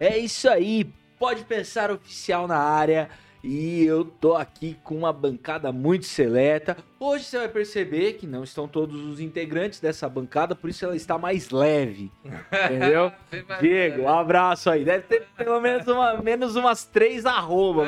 É isso aí, pode pensar oficial na área. E eu tô aqui com uma bancada muito seleta. Hoje você vai perceber que não estão todos os integrantes dessa bancada, por isso ela está mais leve. Entendeu? Diego, um abraço aí. Deve ter pelo menos, uma, menos umas três arroba.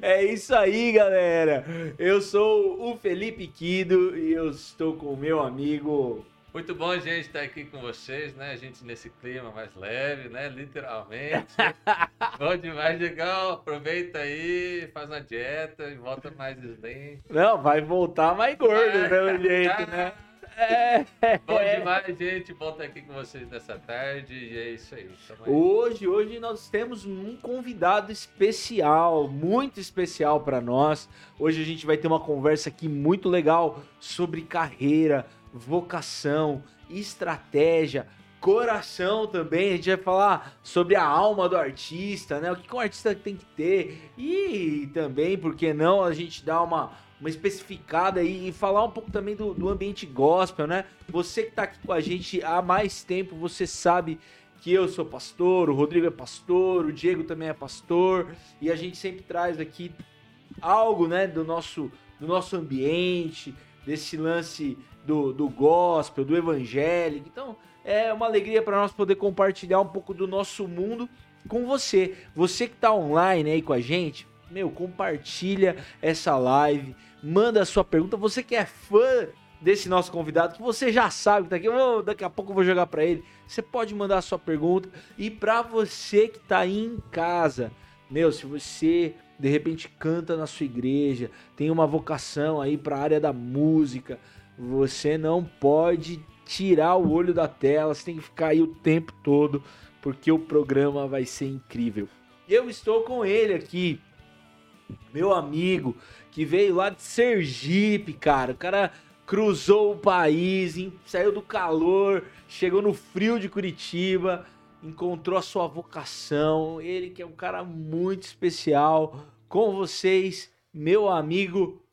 É isso aí, galera. Eu sou o Felipe Quido e eu estou com o meu amigo muito bom, gente, estar aqui com vocês, né? A gente nesse clima mais leve, né? Literalmente. bom demais, legal. Aproveita aí, faz uma dieta e volta mais slim. Não, vai voltar mais gordo, pelo jeito, né? É. Bom demais, gente. Volta aqui com vocês nessa tarde e é isso aí. aí. Hoje, hoje nós temos um convidado especial, muito especial para nós. Hoje a gente vai ter uma conversa aqui muito legal sobre carreira, vocação, estratégia, coração também. A gente vai falar sobre a alma do artista, né? O que, um artista tem que ter. E também, por que não, a gente dá uma, uma especificada e, e falar um pouco também do, do ambiente gospel, né? Você que tá aqui com a gente há mais tempo, você sabe que eu sou pastor, o Rodrigo é pastor, o Diego também é pastor, e a gente sempre traz aqui algo, né, do nosso, do nosso ambiente, desse lance do, do gospel, do evangélico. Então, é uma alegria para nós poder compartilhar um pouco do nosso mundo com você. Você que está online aí com a gente, meu, compartilha essa live, manda a sua pergunta. Você que é fã desse nosso convidado, que você já sabe que tá aqui, oh, daqui a pouco eu vou jogar para ele. Você pode mandar a sua pergunta. E para você que está aí em casa, meu, se você de repente canta na sua igreja, tem uma vocação aí para a área da música, você não pode tirar o olho da tela, você tem que ficar aí o tempo todo, porque o programa vai ser incrível. Eu estou com ele aqui, meu amigo, que veio lá de Sergipe, cara. O cara cruzou o país, saiu do calor, chegou no frio de Curitiba, encontrou a sua vocação. Ele que é um cara muito especial. Com vocês, meu amigo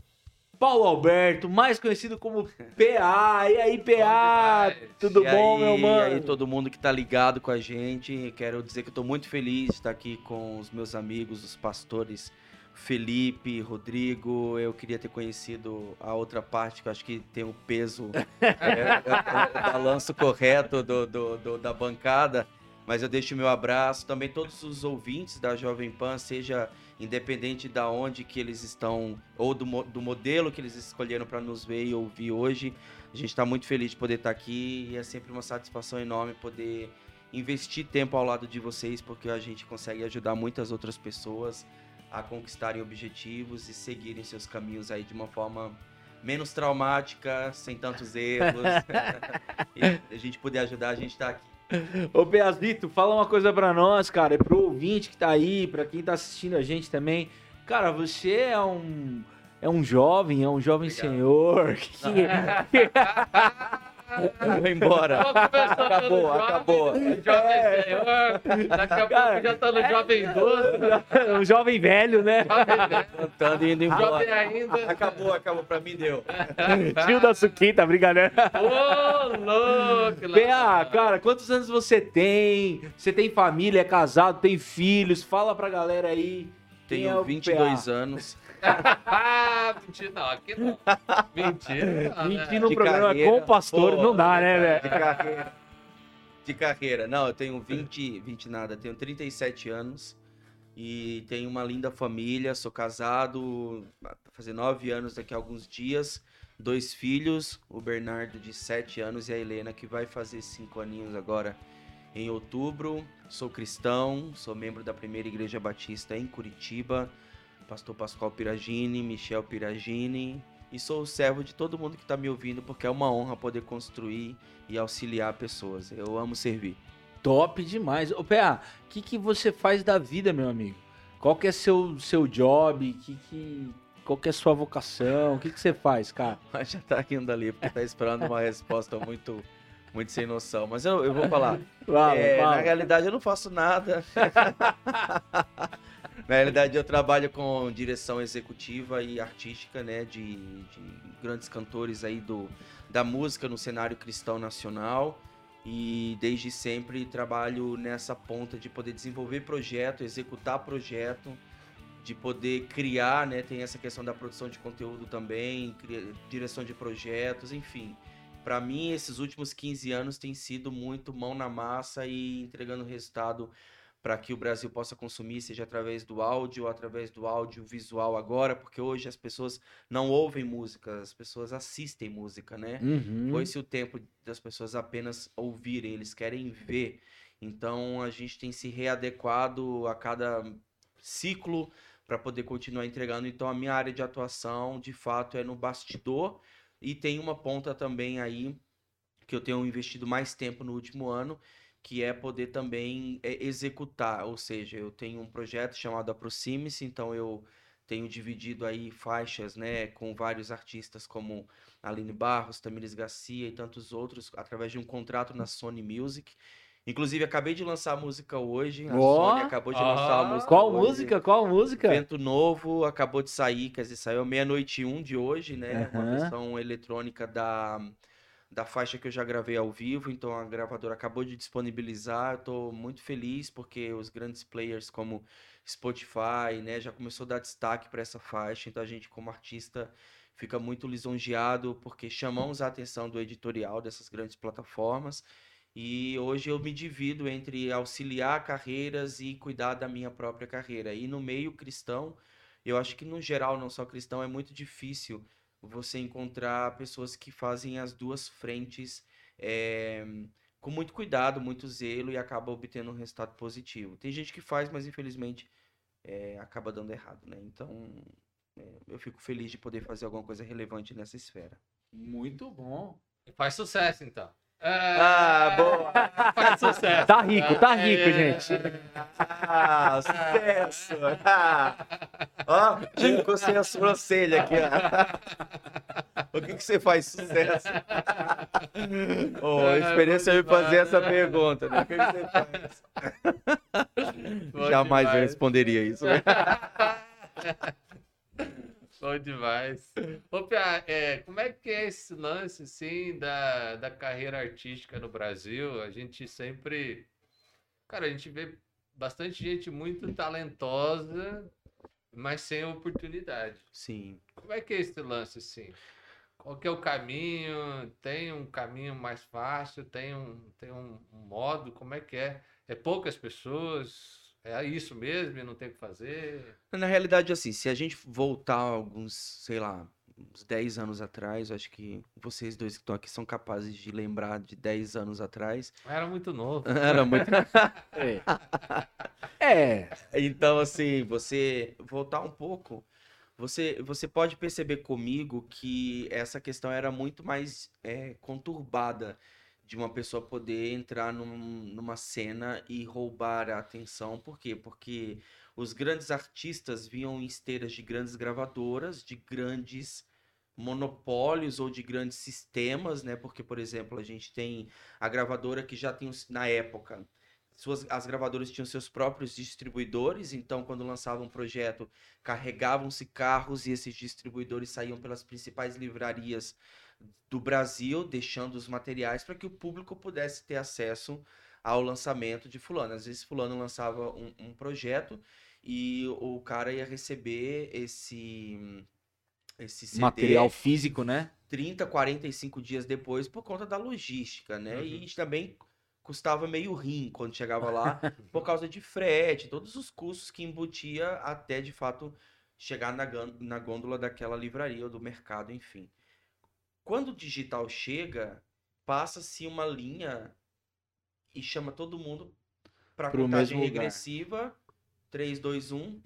Paulo Alberto, mais conhecido como PA. E aí, PA? Tudo e bom, aí, meu mano? E aí, todo mundo que tá ligado com a gente. Quero dizer que eu tô muito feliz de estar aqui com os meus amigos, os pastores Felipe, Rodrigo. Eu queria ter conhecido a outra parte, que eu acho que tem o peso, é, é, é, o balanço correto do, do, do, da bancada. Mas eu deixo meu abraço. Também todos os ouvintes da Jovem Pan, seja independente da onde que eles estão ou do, do modelo que eles escolheram para nos ver e ouvir hoje. A gente está muito feliz de poder estar tá aqui e é sempre uma satisfação enorme poder investir tempo ao lado de vocês, porque a gente consegue ajudar muitas outras pessoas a conquistarem objetivos e seguirem seus caminhos aí de uma forma menos traumática, sem tantos erros. e a gente poder ajudar, a gente está aqui. Ô Beazito, fala uma coisa pra nós, cara, é pro ouvinte que tá aí, pra quem tá assistindo a gente também. Cara, você é um é um jovem, é um jovem Obrigado. senhor que... Vou embora. Acabou, acabou. Jovem é. senhor. Daqui a Cara, pouco já tá no é. jovem idoso. Um jovem velho, né? Cantando e indo embora. Jovem ainda. Acabou, acabou. Pra mim deu. Tio da Suquita, brincadeira. Ô, louco. PA, cara, quantos anos você tem? Você tem família, é casado, tem filhos? Fala pra galera aí. Tenho é 22 PA? anos. Mentira, não, aqui não. Mentira. Não, Mentir no programa carreira, com o pastor pô, não dá, né, velho? De carreira. De carreira. Não, eu tenho 20, 20 nada, tenho 37 anos e tenho uma linda família, sou casado, vai fazer 9 anos daqui a alguns dias, dois filhos, o Bernardo de 7 anos e a Helena que vai fazer 5 aninhos agora em outubro. Sou cristão, sou membro da Primeira Igreja Batista em Curitiba pastor Pascoal Piragini, Michel Piragini, e sou o servo de todo mundo que está me ouvindo, porque é uma honra poder construir e auxiliar pessoas. Eu amo servir. Top demais. Ô, PA, o que, que você faz da vida, meu amigo? Qual que é seu, seu job? Que, que, qual que é a sua vocação? O que, que você faz, cara? Já tá rindo ali, porque tá esperando uma resposta muito, muito sem noção. Mas eu, eu vou falar. Fala, é. Na realidade, eu não faço nada. Na realidade, eu trabalho com direção executiva e artística, né, de, de, grandes cantores aí do, da música no cenário cristão nacional. E desde sempre trabalho nessa ponta de poder desenvolver projeto, executar projeto, de poder criar, né? Tem essa questão da produção de conteúdo também, direção de projetos, enfim. Para mim, esses últimos 15 anos tem sido muito mão na massa e entregando resultado para que o Brasil possa consumir, seja através do áudio ou através do áudio visual agora, porque hoje as pessoas não ouvem música, as pessoas assistem música, né? Uhum. Foi-se o tempo das pessoas apenas ouvirem, eles querem ver. Então a gente tem se readequado a cada ciclo para poder continuar entregando. Então a minha área de atuação, de fato, é no bastidor e tem uma ponta também aí que eu tenho investido mais tempo no último ano, que é poder também é, executar, ou seja, eu tenho um projeto chamado Aproxime-se, então eu tenho dividido aí faixas, né, com vários artistas como Aline Barros, Tamires Garcia e tantos outros, através de um contrato na Sony Music. Inclusive, acabei de lançar a música hoje. A oh, Sony acabou de lançar a música Qual hoje. música? Qual música? Vento Novo acabou de sair, quer dizer, saiu meia-noite e um de hoje, né? Uhum. Uma versão eletrônica da da faixa que eu já gravei ao vivo, então a gravadora acabou de disponibilizar. Tô muito feliz porque os grandes players como Spotify, né, já começou a dar destaque para essa faixa, então a gente como artista fica muito lisonjeado porque chamamos a atenção do editorial dessas grandes plataformas. E hoje eu me divido entre auxiliar carreiras e cuidar da minha própria carreira. E no meio cristão, eu acho que no geral, não só cristão, é muito difícil você encontrar pessoas que fazem as duas frentes é, com muito cuidado, muito zelo e acaba obtendo um resultado positivo. Tem gente que faz, mas infelizmente é, acaba dando errado, né? Então é, eu fico feliz de poder fazer alguma coisa relevante nessa esfera. Muito bom. Faz sucesso, então. Ah, boa! Faz sucesso. Tá rico, tá rico, É. gente. Ah, sucesso! Ah. Ó, já encostei a sobrancelha aqui, ó. O que, que você faz sucesso? Oh, eu esperei você me fazer essa pergunta, né? O que, que você faz? Bom Jamais eu demais. responderia isso. né? Bom demais. Ô, Pia, é, como é que é esse lance, assim, da, da carreira artística no Brasil? A gente sempre... Cara, a gente vê bastante gente muito talentosa, mas sem oportunidade. Sim. Como é que é esse lance, assim? Qual que é o caminho? Tem um caminho mais fácil? Tem um, tem um um modo? Como é que é? É poucas pessoas? É isso mesmo e não tem o que fazer? Na realidade, assim, se a gente voltar alguns, sei lá, uns 10 anos atrás, eu acho que vocês dois que estão aqui são capazes de lembrar de 10 anos atrás. Era muito novo. Era muito. É. É. Então, assim, você voltar um pouco, você, você pode perceber comigo que essa questão era muito mais é, conturbada de uma pessoa poder entrar num- numa cena e roubar a atenção. Por quê? Porque os grandes artistas vinham em esteiras de grandes gravadoras, de grandes monopólios ou de grandes sistemas, né? Porque, por exemplo, a gente tem a gravadora que já tem, na época, suas, as gravadoras tinham seus próprios distribuidores, então quando lançavam um projeto, carregavam-se carros e esses distribuidores saíam pelas principais livrarias do Brasil, deixando os materiais para que o público pudesse ter acesso ao lançamento de fulano. Às vezes fulano lançava um, um projeto e o cara ia receber esse esse CD Material físico, né? 30, 45 dias depois por conta da logística, né? Uhum. E também custava meio rim quando chegava lá, por causa de frete, todos os custos que embutia até de fato chegar na, na gôndola daquela livraria ou do mercado, enfim. Quando o digital chega, passa-se uma linha e chama todo mundo para contagem lugar. regressiva. 3, 2, 1,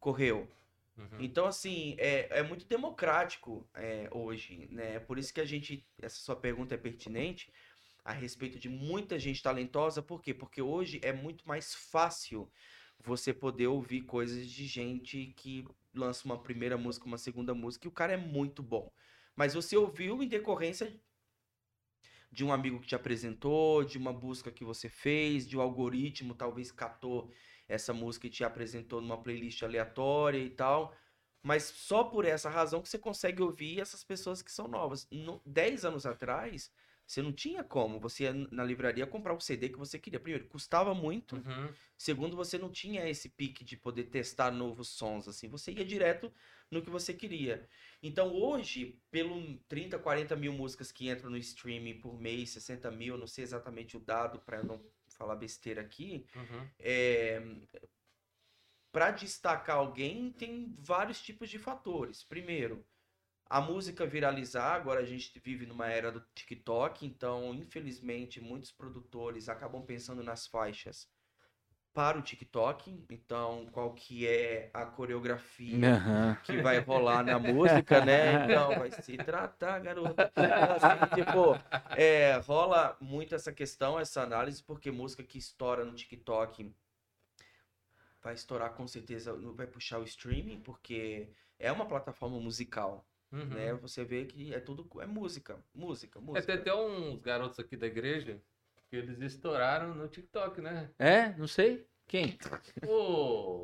correu. Uhum. Então, assim, é, é muito democrático é, hoje, né? Por isso que a gente, essa sua pergunta é pertinente a respeito de muita gente talentosa, por quê? Porque hoje é muito mais fácil você poder ouvir coisas de gente que lança uma primeira música, uma segunda música, e o cara é muito bom. Mas você ouviu em decorrência de um amigo que te apresentou, de uma busca que você fez, de um algoritmo talvez catou essa música e te apresentou numa playlist aleatória e tal. Mas só por essa razão que você consegue ouvir essas pessoas que são novas. No, 10 anos atrás, Você não tinha como. Você ia na livraria comprar o CD que você queria. Primeiro, custava muito. Uhum. Segundo, você não tinha esse pique de poder testar novos sons, assim. Você ia direto no que você queria. Então, hoje, pelo 30, 40 mil músicas que entram no streaming por mês, 60 mil, não sei exatamente o dado para não falar besteira aqui, Uhum. é... para destacar alguém, tem vários tipos de fatores. Primeiro, a música viralizar, agora a gente vive numa era do TikTok, então, infelizmente, muitos produtores acabam pensando nas faixas para o TikTok, então qual que é a coreografia Aham. que vai rolar na música, né? Então vai se tratar, garota. Assim, tipo, é, rola muito essa questão, essa análise, porque música que estoura no TikTok vai estourar com certeza, vai puxar o streaming, porque é uma plataforma musical, Uhum. né? Você vê que é tudo é música, música, É, música. tem até uns garotos aqui da igreja que eles estouraram no TikTok, né? É? Não sei. Quem? O...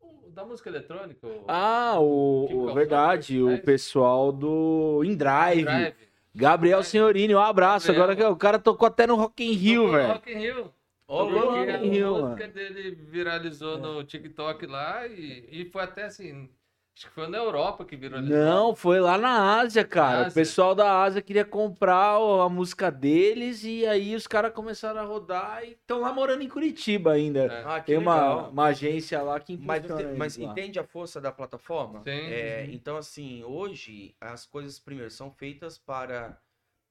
o da música eletrônica. O... Ah, o, o- verdade, foi? o pessoal do InDrive. Drive. Gabriel Drive. Senhorini, um abraço. Gabriel. Agora que o cara tocou até no Rock in Rio, velho. Rock in Rio. Louco. Rock a in Rio, música dele viralizou no TikTok lá e, e foi até assim. Acho que foi na Europa que viralizou. Não, foi lá na Ásia, cara. Ásia. O pessoal da Ásia queria comprar a música deles e aí os caras começaram a rodar e estão lá morando em Curitiba ainda. É. Ah, que Tem uma, uma agência lá que Mas, você- mas entende a força da plataforma? Sim. É. Então, assim, hoje as coisas, primeiro, são feitas para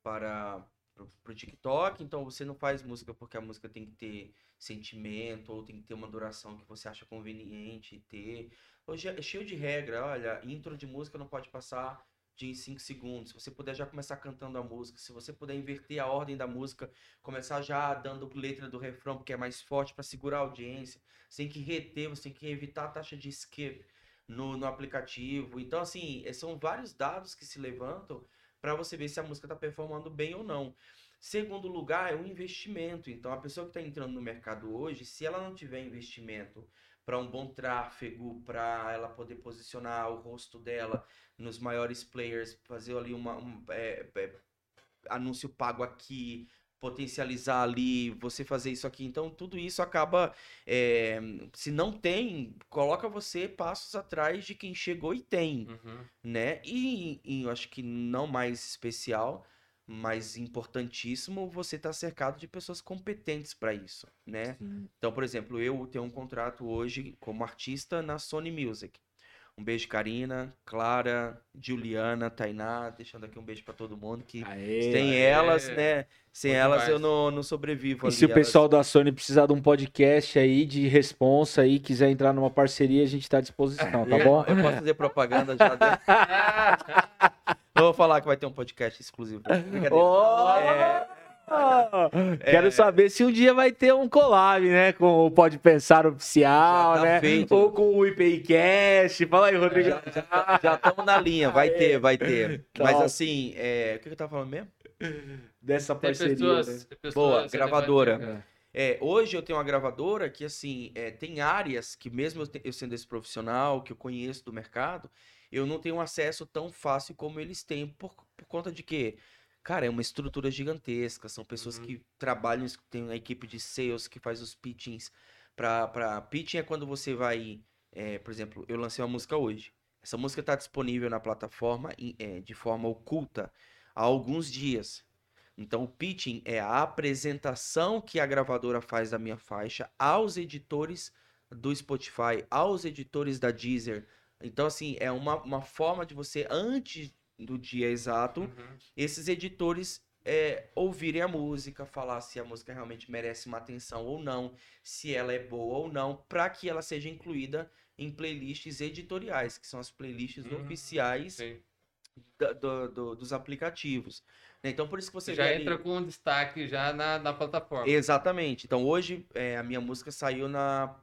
para pro, pro TikTok, então você não faz música porque a música tem que ter sentimento ou tem que ter uma duração que você acha conveniente ter. Hoje é cheio de regra, olha, intro de música não pode passar de 5 segundos. Se você puder já começar cantando a música, se você puder inverter a ordem da música, começar já dando letra do refrão, porque é mais forte para segurar a audiência. Você tem que reter, você tem que evitar a taxa de skip no, no aplicativo. Então, assim, eh, são vários dados que se levantam para você ver se a música está performando bem ou não. Segundo lugar, é um investimento. Então, a pessoa que está entrando no mercado hoje, se ela não tiver investimento para um bom tráfego, para ela poder posicionar o rosto dela nos maiores players, fazer ali uma, um, é, é, anúncio pago aqui, potencializar ali, você fazer isso aqui. Então, tudo isso acaba. é, se não tem, coloca você passos atrás de quem chegou e tem, Uhum. né? E, e eu acho que não mais especial, mas importantíssimo, você tá cercado de pessoas competentes para isso, né? Então, por exemplo, eu tenho um contrato hoje como artista na Sony Music. Um beijo, Karina, Clara, Juliana, Tainá, deixando aqui um beijo para todo mundo que Aê. sem aê. elas, né? Sem elas eu demais. não, não sobrevivo E ali. se o elas- pessoal da Sony precisar de um podcast aí, de responsa aí, quiser entrar numa parceria, a gente tá à disposição, tá Eu- bom? Eu posso fazer propaganda já. Eu vou falar que vai ter um podcast exclusivo. Brincadeira. Ó! É, Quero saber se um dia vai ter um collab, né? Com o Pode Pensar Oficial, tá né? feito. Ou com o IPIcast. Fala aí, Rodrigo. já estamos na linha, vai ter, vai ter. Mas assim, é, o que eu tava falando mesmo? Dessa Tem parceria. pessoas, né? pessoas Boa, gravadora. emblemáticas. É, hoje eu tenho uma gravadora que, assim, é, tem áreas que, mesmo eu, te- eu sendo esse profissional, que eu conheço do mercado, eu não tenho acesso tão fácil como eles têm, por, por conta de que, cara, é uma estrutura gigantesca, são pessoas Uhum. que trabalham, tem uma equipe de sales que faz os pitchings. Pra, pra... Pitching é quando você vai, é, por exemplo, eu lancei uma música hoje. Essa música está disponível na plataforma é, de forma oculta há alguns dias. Então, o pitching é a apresentação que a gravadora faz da minha faixa aos editores do Spotify, aos editores da Deezer. Então, assim, é uma, uma forma de você, antes do dia exato, Uhum. esses editores é, ouvirem a música, falar se a música realmente merece uma atenção ou não, se ela é boa ou não, para que ela seja incluída em playlists editoriais, que são as playlists Hum, oficiais da- do- do- dos aplicativos. né? Então, por isso que você já vê ali- entra com um destaque já na, na plataforma. Exatamente. Então hoje é, a minha música saiu na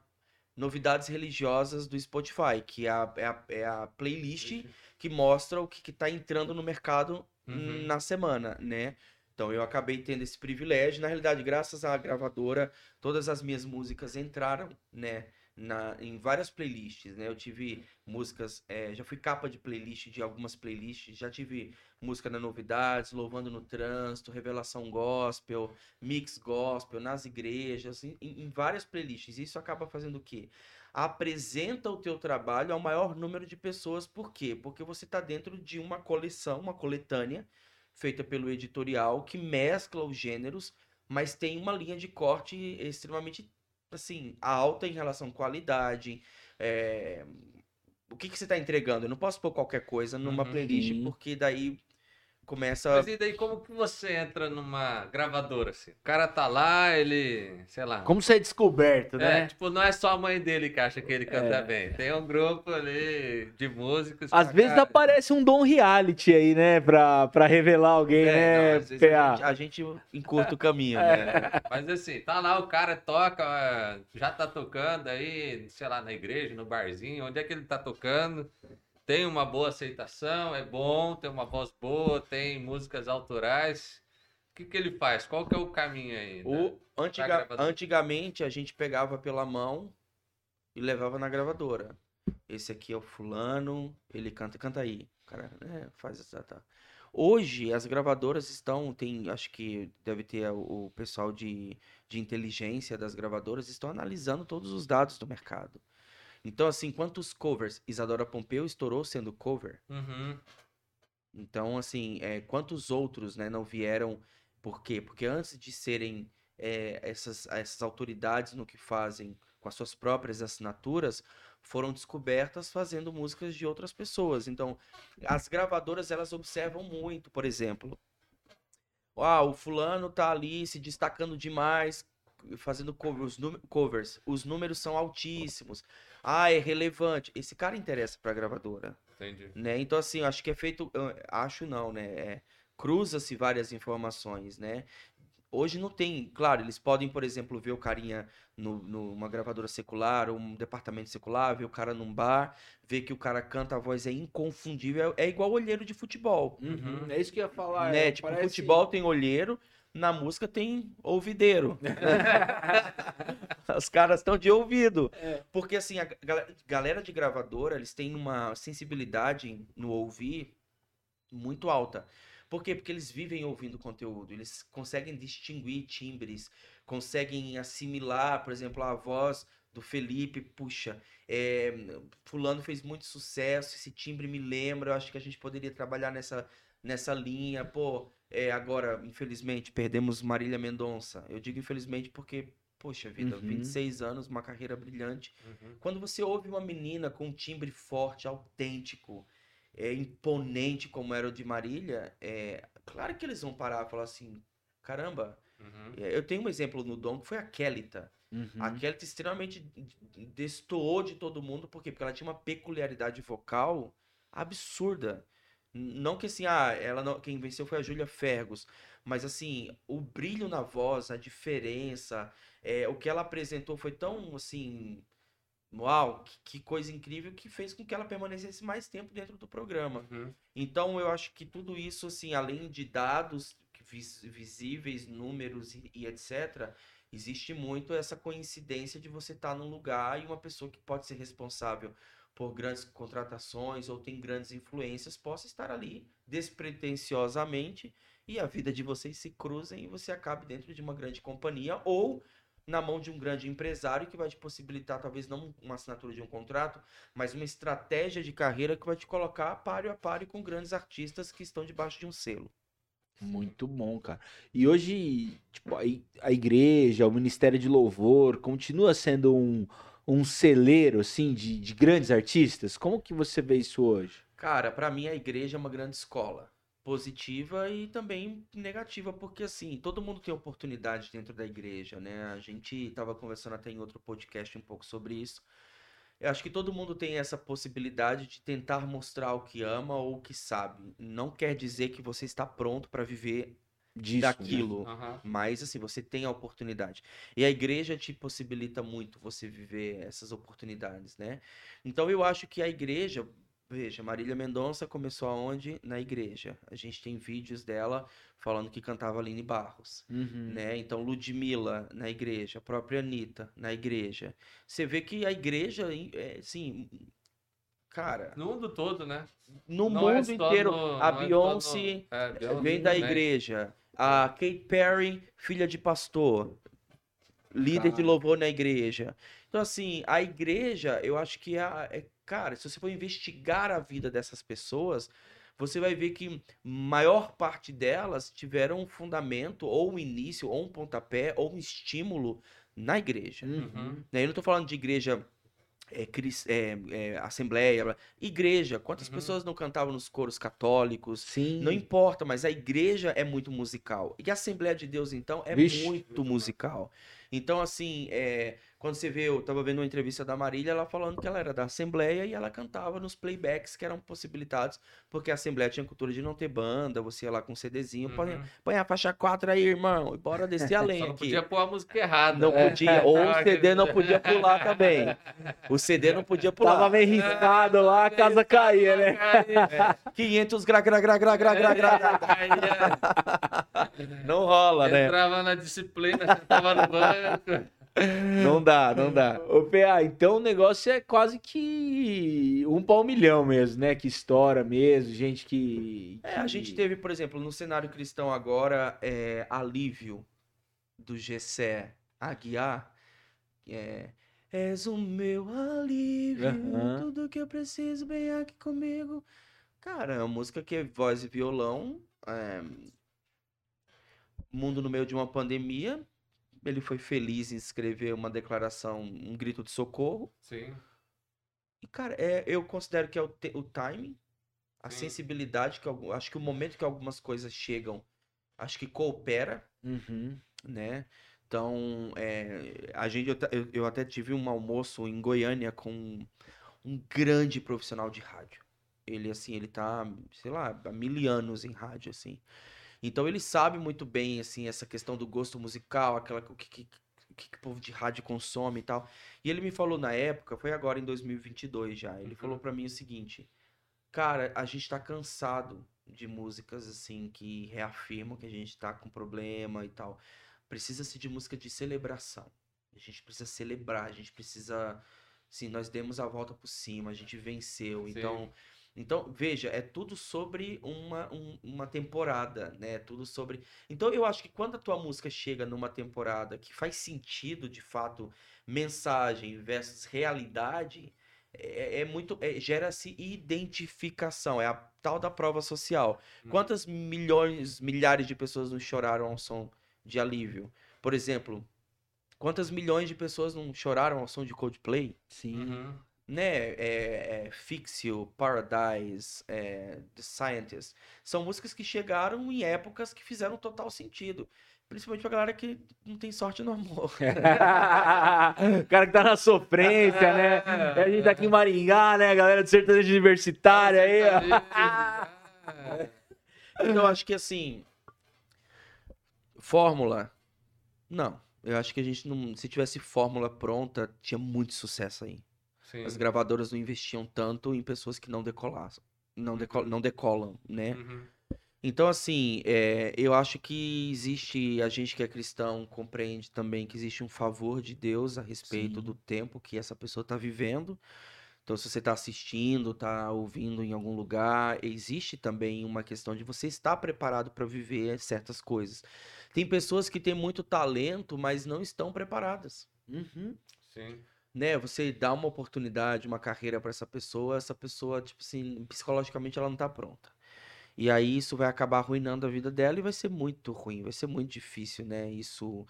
Novidades Religiosas do Spotify, que é a, é a, é a playlist que mostra o que, está entrando no mercado Uhum. na semana, né? Então eu acabei tendo esse privilégio. Na realidade, graças à gravadora, todas as minhas músicas entraram, né? Na, em várias playlists, né? Eu tive músicas, é, já fui capa de playlist de algumas playlists, já tive música na Novidades, Louvando no Trânsito, Revelação Gospel, Mix Gospel, nas igrejas, em, em várias playlists. Isso acaba fazendo o quê? Apresenta o teu trabalho ao maior número de pessoas. Por quê? Porque você está dentro de uma coleção, uma coletânea, feita pelo editorial, que mescla os gêneros, mas tem uma linha de corte extremamente assim, alta em relação à qualidade. É... O que, que você está entregando? Eu não posso pôr qualquer coisa numa Uhum. playlist, porque daí começa. Mas e daí, como que você entra numa gravadora, assim? O cara tá lá, ele, sei lá... Como você é descoberto, É, né? tipo, não é só a mãe dele que acha que ele canta bem. Tem um grupo ali de músicos. Às vezes cara. aparece um dom reality aí, né? Pra, pra revelar alguém, É, né? não, às vezes a, PA? gente, a gente encurta o caminho, né? Mas assim, tá lá, o cara toca, é, já tá tocando aí, sei lá, na igreja, no barzinho, onde é que ele tá tocando? Tem uma boa aceitação, é bom, tem uma voz boa, tem músicas autorais. O que, que ele faz? Qual que é o caminho aí? né? O, antiga- antigamente a gente pegava pela mão e levava na gravadora. Esse aqui é o fulano, ele canta, canta aí. O cara, né, faz essa. Tá. Hoje as gravadoras estão, tem, acho que deve ter o, o pessoal de, de inteligência das gravadoras estão analisando todos os dados do mercado. Então, assim, quantos covers Isadora Pompeu estourou sendo cover? Uhum. Então, assim, é, quantos outros, né, não vieram? Por quê? Porque antes de serem é, essas, essas autoridades no que fazem com as suas próprias assinaturas, foram descobertas fazendo músicas de outras pessoas. Então, as gravadoras, elas observam muito, por exemplo. Ah, o fulano tá ali se destacando demais, fazendo cover- os covers. Os números são altíssimos. Ah, é relevante. Esse cara interessa pra gravadora Entendi. né? Então, assim, acho que é feito, acho não, né? É, Cruza-se várias informações, né? Hoje não tem, claro, eles podem, por exemplo, ver o carinha no- numa gravadora secular, ou um departamento secular, ver o cara num bar, ver que o cara canta, a voz é inconfundível, é, é igual olheiro de futebol, Uhum, É isso que eu ia falar. né? é, tipo, parece- futebol tem olheiro, na música tem ouvideiro. Os caras estão de ouvido. É. Porque assim, a gal- galera de gravadora, eles têm uma sensibilidade no ouvir muito alta. Por quê? Porque eles vivem ouvindo conteúdo, eles conseguem distinguir timbres, conseguem assimilar, por exemplo, a voz do Felipe, puxa, é, fulano fez muito sucesso, esse timbre me lembra, eu acho que a gente poderia trabalhar nessa, nessa linha, pô, é, agora, infelizmente, perdemos Marília Mendonça. Eu digo infelizmente porque, poxa vida, Uhum. 26 anos, uma carreira brilhante. Uhum. Quando você ouve uma menina com um timbre forte, autêntico, é, imponente como era o de Marília, é, claro que eles vão parar e falar assim, caramba, Uhum. é, eu tenho um exemplo no Dom que foi a Kelita. Uhum. A Kelita extremamente destoou de todo mundo, por quê? Porque ela tinha uma peculiaridade vocal absurda. Não que assim, ah, ela não, quem venceu foi a Júlia Fergus, mas assim, o brilho na voz, a diferença, é, o que ela apresentou foi tão assim, uau, que, que coisa incrível que fez com que ela permanecesse mais tempo dentro do programa. Uhum. Então eu acho que tudo isso, assim, além de dados visíveis, números e, e etc., existe muito essa coincidência de você estar num lugar e uma pessoa que pode ser responsável por grandes contratações ou tem grandes influências possa estar ali despretensiosamente e a vida de vocês se cruzem e você acabe dentro de uma grande companhia ou na mão de um grande empresário que vai te possibilitar talvez não uma assinatura de um contrato, mas uma estratégia de carreira que vai te colocar páreo a páreo com grandes artistas que estão debaixo de um selo. Muito bom, cara. E hoje, tipo, a, igreja, o Ministério de Louvor, continua sendo um, um celeiro, assim, de, de grandes artistas? Como que você vê isso hoje? Cara, pra mim a igreja é uma grande escola. Positiva e também negativa, porque assim, todo mundo tem oportunidade dentro da igreja, né? A gente tava conversando até em outro podcast um pouco sobre isso. Eu acho que todo mundo tem essa possibilidade de tentar mostrar o que ama ou o que sabe. Não quer dizer que você está pronto para viver Disso, né? daquilo. Aham. Mas assim, você tem a oportunidade. E a igreja te possibilita muito você viver essas oportunidades, né? Então eu acho que a igreja, Veja, Marília Mendonça começou aonde? Na igreja. A gente tem vídeos dela falando que cantava Aline Barros, Uhum. né? Então Ludmilla na igreja, a própria Anitta na igreja. Você vê que a igreja, é, assim, cara, No mundo todo, né? no Não é mundo só inteiro, no- a é no- Beyoncé é, Beyoncé vem da igreja, a Kate Perry, filha de pastor, líder de Cara. louvor na igreja. Então, assim, a igreja, eu acho que é, a- é- cara, se você for investigar a vida dessas pessoas, você vai ver que maior parte delas tiveram um fundamento, ou um início, ou um pontapé, ou um estímulo na igreja. Uhum. né? Eu não tô falando de igreja é, é, é, assembleia, igreja. Quantas Uhum. pessoas não cantavam nos coros católicos? Sim. Não importa, mas a igreja é muito musical. E a Assembleia de Deus, então, é Vixe. muito musical. Então, assim, é, quando você vê, eu tava vendo uma entrevista da Marília, ela falando que ela era da Assembleia e ela cantava nos playbacks que eram possibilitados, porque a Assembleia tinha cultura de não ter banda, você ia lá com um CDzinho, põe, Uhum. põe a faixa 4 aí, irmão, e bora descer a lenha Só não aqui. podia pôr a música errada. Não né? podia, ou o CD não podia pular também. O CD não podia pular. Tava meio riscado lá, a casa caía, né? 500 gra gra gra gra gra gra gra. Não rola, né? Entrava na disciplina, sentava no banco. Não dá, não dá. Ô, PA, então o negócio é quase que um pau milhão mesmo, né? Que estoura mesmo, gente que. É, a que- gente teve, por exemplo, no cenário cristão agora, é, Alívio, do Gessé Aguiar, que é... És o meu alívio, Aham. tudo que eu preciso vem aqui comigo. Cara, é uma música que é voz e violão, é, mundo no meio de uma pandemia, ele foi feliz em escrever uma declaração, um grito de socorro, Sim. E, cara, é, eu considero que é o, te- o timing, a Sim. sensibilidade, que algum- acho que o momento que algumas coisas chegam, acho que coopera, Uhum. né? Então, é, a gente, eu, eu- eu até tive um almoço em Goiânia com um grande profissional de rádio. Ele, assim, ele tá, sei lá, há mil anos em rádio, assim. Então, ele sabe muito bem, assim, essa questão do gosto musical, aquela, o que, que, o que, que o povo de rádio consome e tal. E ele me falou na época, foi agora em 2022 já, ele Uhum. falou pra mim o seguinte, cara, a gente tá cansado de músicas, assim, que reafirmam que a gente tá com problema e tal. Precisa-se de música de celebração. A gente precisa celebrar, a gente precisa. Sim, nós demos a volta por cima, a gente venceu. Sim. Então, então veja, é tudo sobre uma, um- uma temporada, né? É Tudo sobre. Então, eu acho que quando a tua música chega numa temporada que faz sentido, de fato, mensagem versus realidade, é, é muito. é- Gera-se identificação, é a tal da prova social. Hum. Quantas milhões, milhares de pessoas não choraram ao som de alívio? Por exemplo, quantas milhões de pessoas não choraram ao som de Coldplay? Sim. Uhum. Né? É, é, Fixio, Paradise, é, The Scientist. São músicas que chegaram em épocas que fizeram total sentido. Principalmente pra galera que não tem sorte no amor. o cara que tá na sofrência, né? A gente tá aqui em Maringá, né? Galera do sertanejo universitário aí, Então, eu acho que assim. Fórmula. Não. Eu acho que a gente não. Se tivesse fórmula pronta, tinha muito sucesso aí. Sim. As gravadoras não investiam tanto em pessoas que não decolassem. Não, deco- não decolam, né? Uhum. Então, assim, é, eu acho que existe, a gente que é cristão compreende também que existe um favor de Deus a respeito Sim. do tempo que essa pessoa está vivendo. Então, se você está assistindo, está ouvindo em algum lugar, existe também uma questão de você estar preparado para viver certas coisas. Tem pessoas que têm muito talento, mas não estão preparadas Uhum. Sim. Né, você dá uma oportunidade, uma carreira pra essa pessoa, essa pessoa, tipo assim, psicologicamente ela não tá pronta. E aí isso vai acabar arruinando a vida dela e vai ser muito ruim, vai ser muito difícil, né? Isso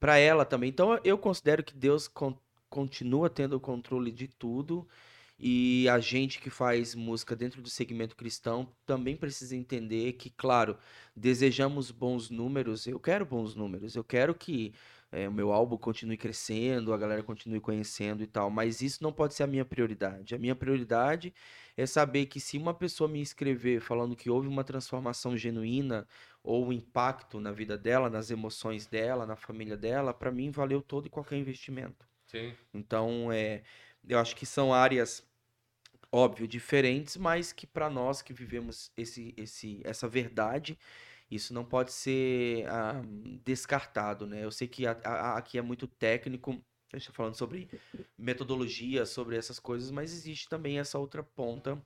pra ela também. Então eu considero que Deus con- continua tendo o controle de tudo e a gente que faz música dentro do segmento cristão também precisa entender que, claro, desejamos bons números, eu quero bons números, eu quero que é, o meu álbum continue crescendo, a galera continue conhecendo e tal, mas isso não pode ser a minha prioridade. A minha prioridade é saber que se uma pessoa me escrever falando que houve uma transformação genuína ou um impacto na vida dela, nas emoções dela, na família dela, para mim valeu todo e qualquer investimento. Sim. Então, é, eu acho que são áreas óbvio, diferentes, mas que para nós que vivemos esse, esse, essa verdade, isso não pode ser ah, descartado, né? Eu sei que a- a- aqui é muito técnico, a gente tá falando sobre metodologia, sobre essas coisas, mas existe também essa outra ponta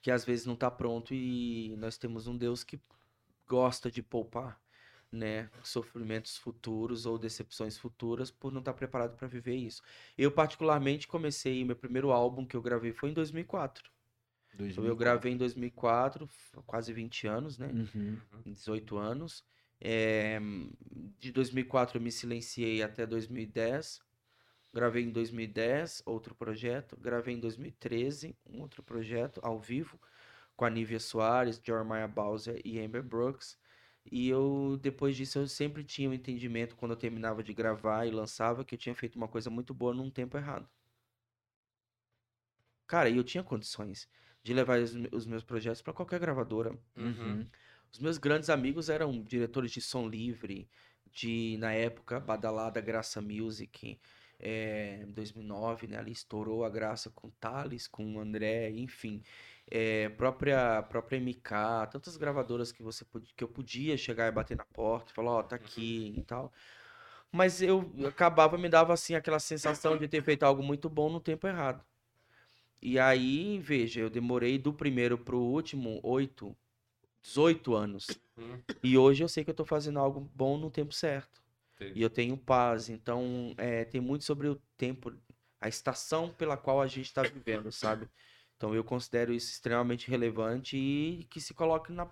que às vezes não está pronto e nós temos um Deus que gosta de poupar, né, sofrimentos futuros ou decepções futuras por não estar preparado para viver isso. Eu particularmente comecei meu primeiro álbum que eu gravei foi em 2004. Então, eu gravei em 2004, f- quase 20 anos, né? Uhum. 18 anos. É, de 2004 eu me silenciei até 2010. Gravei em 2010 outro projeto. Gravei em 2013 um outro projeto ao vivo com a Nívia Soares, Jeremiah Bowser e Amber Brooks. E eu, depois disso, eu sempre tinha um entendimento quando eu terminava de gravar e lançava que eu tinha feito uma coisa muito boa num tempo errado. Cara, e eu tinha condições de levar os, me- os meus projetos para qualquer gravadora. Uhum. Os meus grandes amigos eram diretores de som livre, de, na época, badalada Graça Music, é, em 2009, né, ali estourou a Graça com Thales, com André, enfim, é, própria, própria MK, tantas gravadoras que, você, que eu podia chegar e bater na porta e falar, ó, tá aqui e tal. Mas eu acabava, me dava, assim, aquela sensação de ter feito algo muito bom no tempo errado. E aí, veja, eu demorei do primeiro pro último oito, 18 anos. Uhum. E hoje eu sei que eu tô fazendo algo bom no tempo certo. E eu tenho paz. Então, é, tem muito sobre o tempo, a estação pela qual a gente está vivendo, sabe? Então, eu considero isso extremamente relevante e que se coloque na.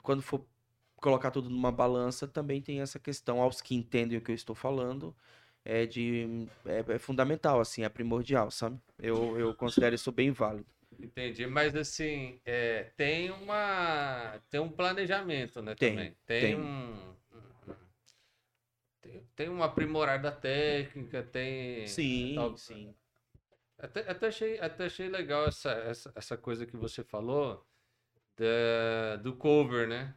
Quando for colocar tudo numa balança, também tem essa questão, aos que entendem o que eu estou falando, é de. É, é fundamental, assim, é primordial, sabe? Eu, eu considero isso bem válido. Entendi, mas assim, é, tem uma, tem um planejamento, né, Tem, também. Tem, tem. um, tem, tem um aprimorar da técnica, tem... Sim, tal- sim. Até, até achei, até achei legal essa, essa, essa coisa que você falou da, do cover, né?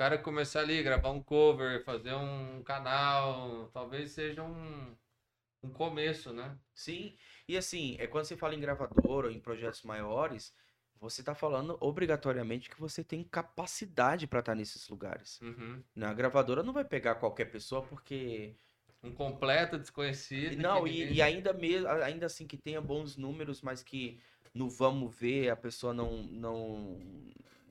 O cara começar ali, gravar um cover, fazer um canal, talvez seja um, um começo, né? Sim, e assim, é quando você fala em gravadora ou em projetos maiores, você tá falando obrigatoriamente que você tem capacidade para estar nesses lugares. Uhum. né? A gravadora não vai pegar qualquer pessoa porque Um completo desconhecido. não, e, ninguém- e ainda mesmo, ainda assim que tenha bons números, mas que no vamos ver a pessoa não não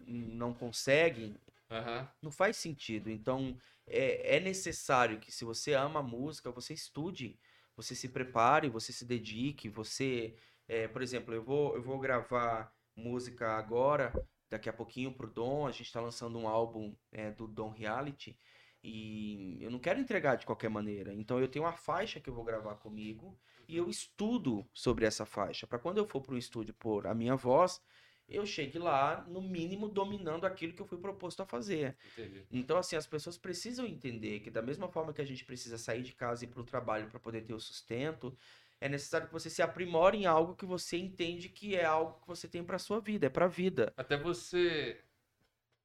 não consegue, Aham. não faz sentido. Então, é, é necessário que se você ama a música, você estude, você se prepare, você se dedique, você, é, por exemplo, eu vou, eu vou gravar música agora, daqui a pouquinho pro Dom, a gente está lançando um álbum é, do Dom Reality, e eu não quero entregar de qualquer maneira. Então eu tenho uma faixa que eu vou gravar comigo e eu estudo sobre essa faixa, para quando eu for para o estúdio pôr a minha voz, eu chegue lá, no mínimo, dominando aquilo que eu fui proposto a fazer. Entendi. Então, assim, as pessoas precisam entender que, da mesma forma que a gente precisa sair de casa e ir para o trabalho para poder ter o sustento, é necessário que você se aprimore em algo que você entende que é algo que você tem para sua vida, é para a vida. Até você.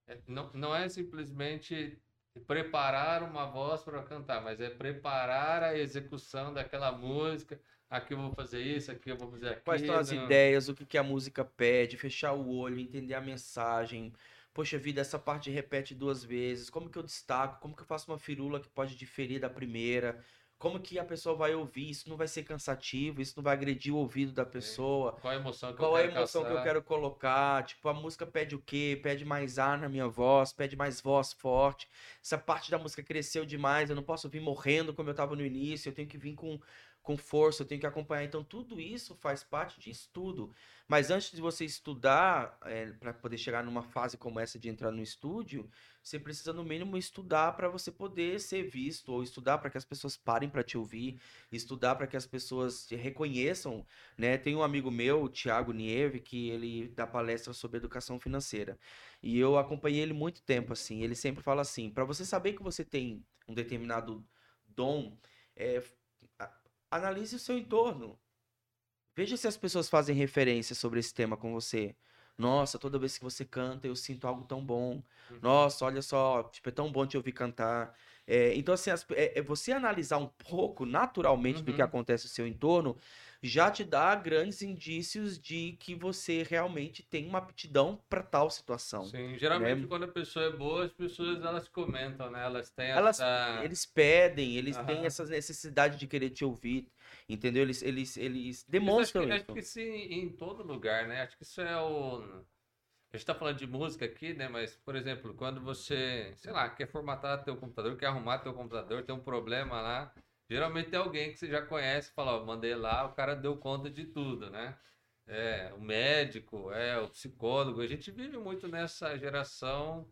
é, Não, não é simplesmente preparar uma voz para cantar, mas é preparar a execução daquela música. Aqui eu vou fazer isso, aqui eu vou fazer aquilo. Quais são as ideias, o que, que a música pede, fechar o olho, entender a mensagem. Poxa vida, essa parte repete duas vezes. Como que eu destaco? Como que eu faço uma firula que pode diferir da primeira? Como que a pessoa vai ouvir? Isso não vai ser cansativo, isso não vai agredir o ouvido da pessoa. Qual a emoção que Qual eu é a quero emoção que eu quero colocar? Tipo, a música pede o quê? Pede mais ar na minha voz, pede mais voz forte. Essa parte da música cresceu demais, eu não posso vir morrendo como eu tava no início, eu tenho que vir com, com força, eu tenho que acompanhar. Então, tudo isso faz parte de estudo. Mas antes de você estudar, para poder chegar numa fase como essa de entrar no estúdio, você precisa, no mínimo, estudar para você poder ser visto, ou estudar para que as pessoas parem para te ouvir, estudar para que as pessoas te reconheçam né? Tem um amigo meu, o Thiago Nieve, que ele dá palestra sobre educação financeira. E eu acompanhei ele muito tempo, assim. Ele sempre fala assim, para você saber que você tem um determinado dom, é, analise o seu entorno. Veja se as pessoas fazem referência sobre esse tema com você. Nossa, toda vez que você canta, eu sinto algo tão bom. Uhum. Nossa, olha só, tipo, é tão bom te ouvir cantar. É, então, assim, as- é, é você analisar um pouco naturalmente do que Uhum. acontece no seu entorno já te dá grandes indícios de que você realmente tem uma aptidão para tal situação. Sim, geralmente né? quando a pessoa é boa, as pessoas elas comentam, né? Elas têm Elas, essa... eles pedem, eles têm Aham. essa necessidade de querer te ouvir, entendeu? Eles, eles, eles Isso demonstram acho que, isso. acho que sim, em todo lugar, né? Acho que isso é o. A gente tá falando de música aqui, né? Mas, por exemplo, quando você, sei lá, quer formatar teu computador, quer arrumar teu computador, tem um problema lá, geralmente tem alguém que você já conhece, fala, ó, mandei lá, o cara deu conta de tudo, né? É, o médico, é, o psicólogo. A gente vive muito nessa geração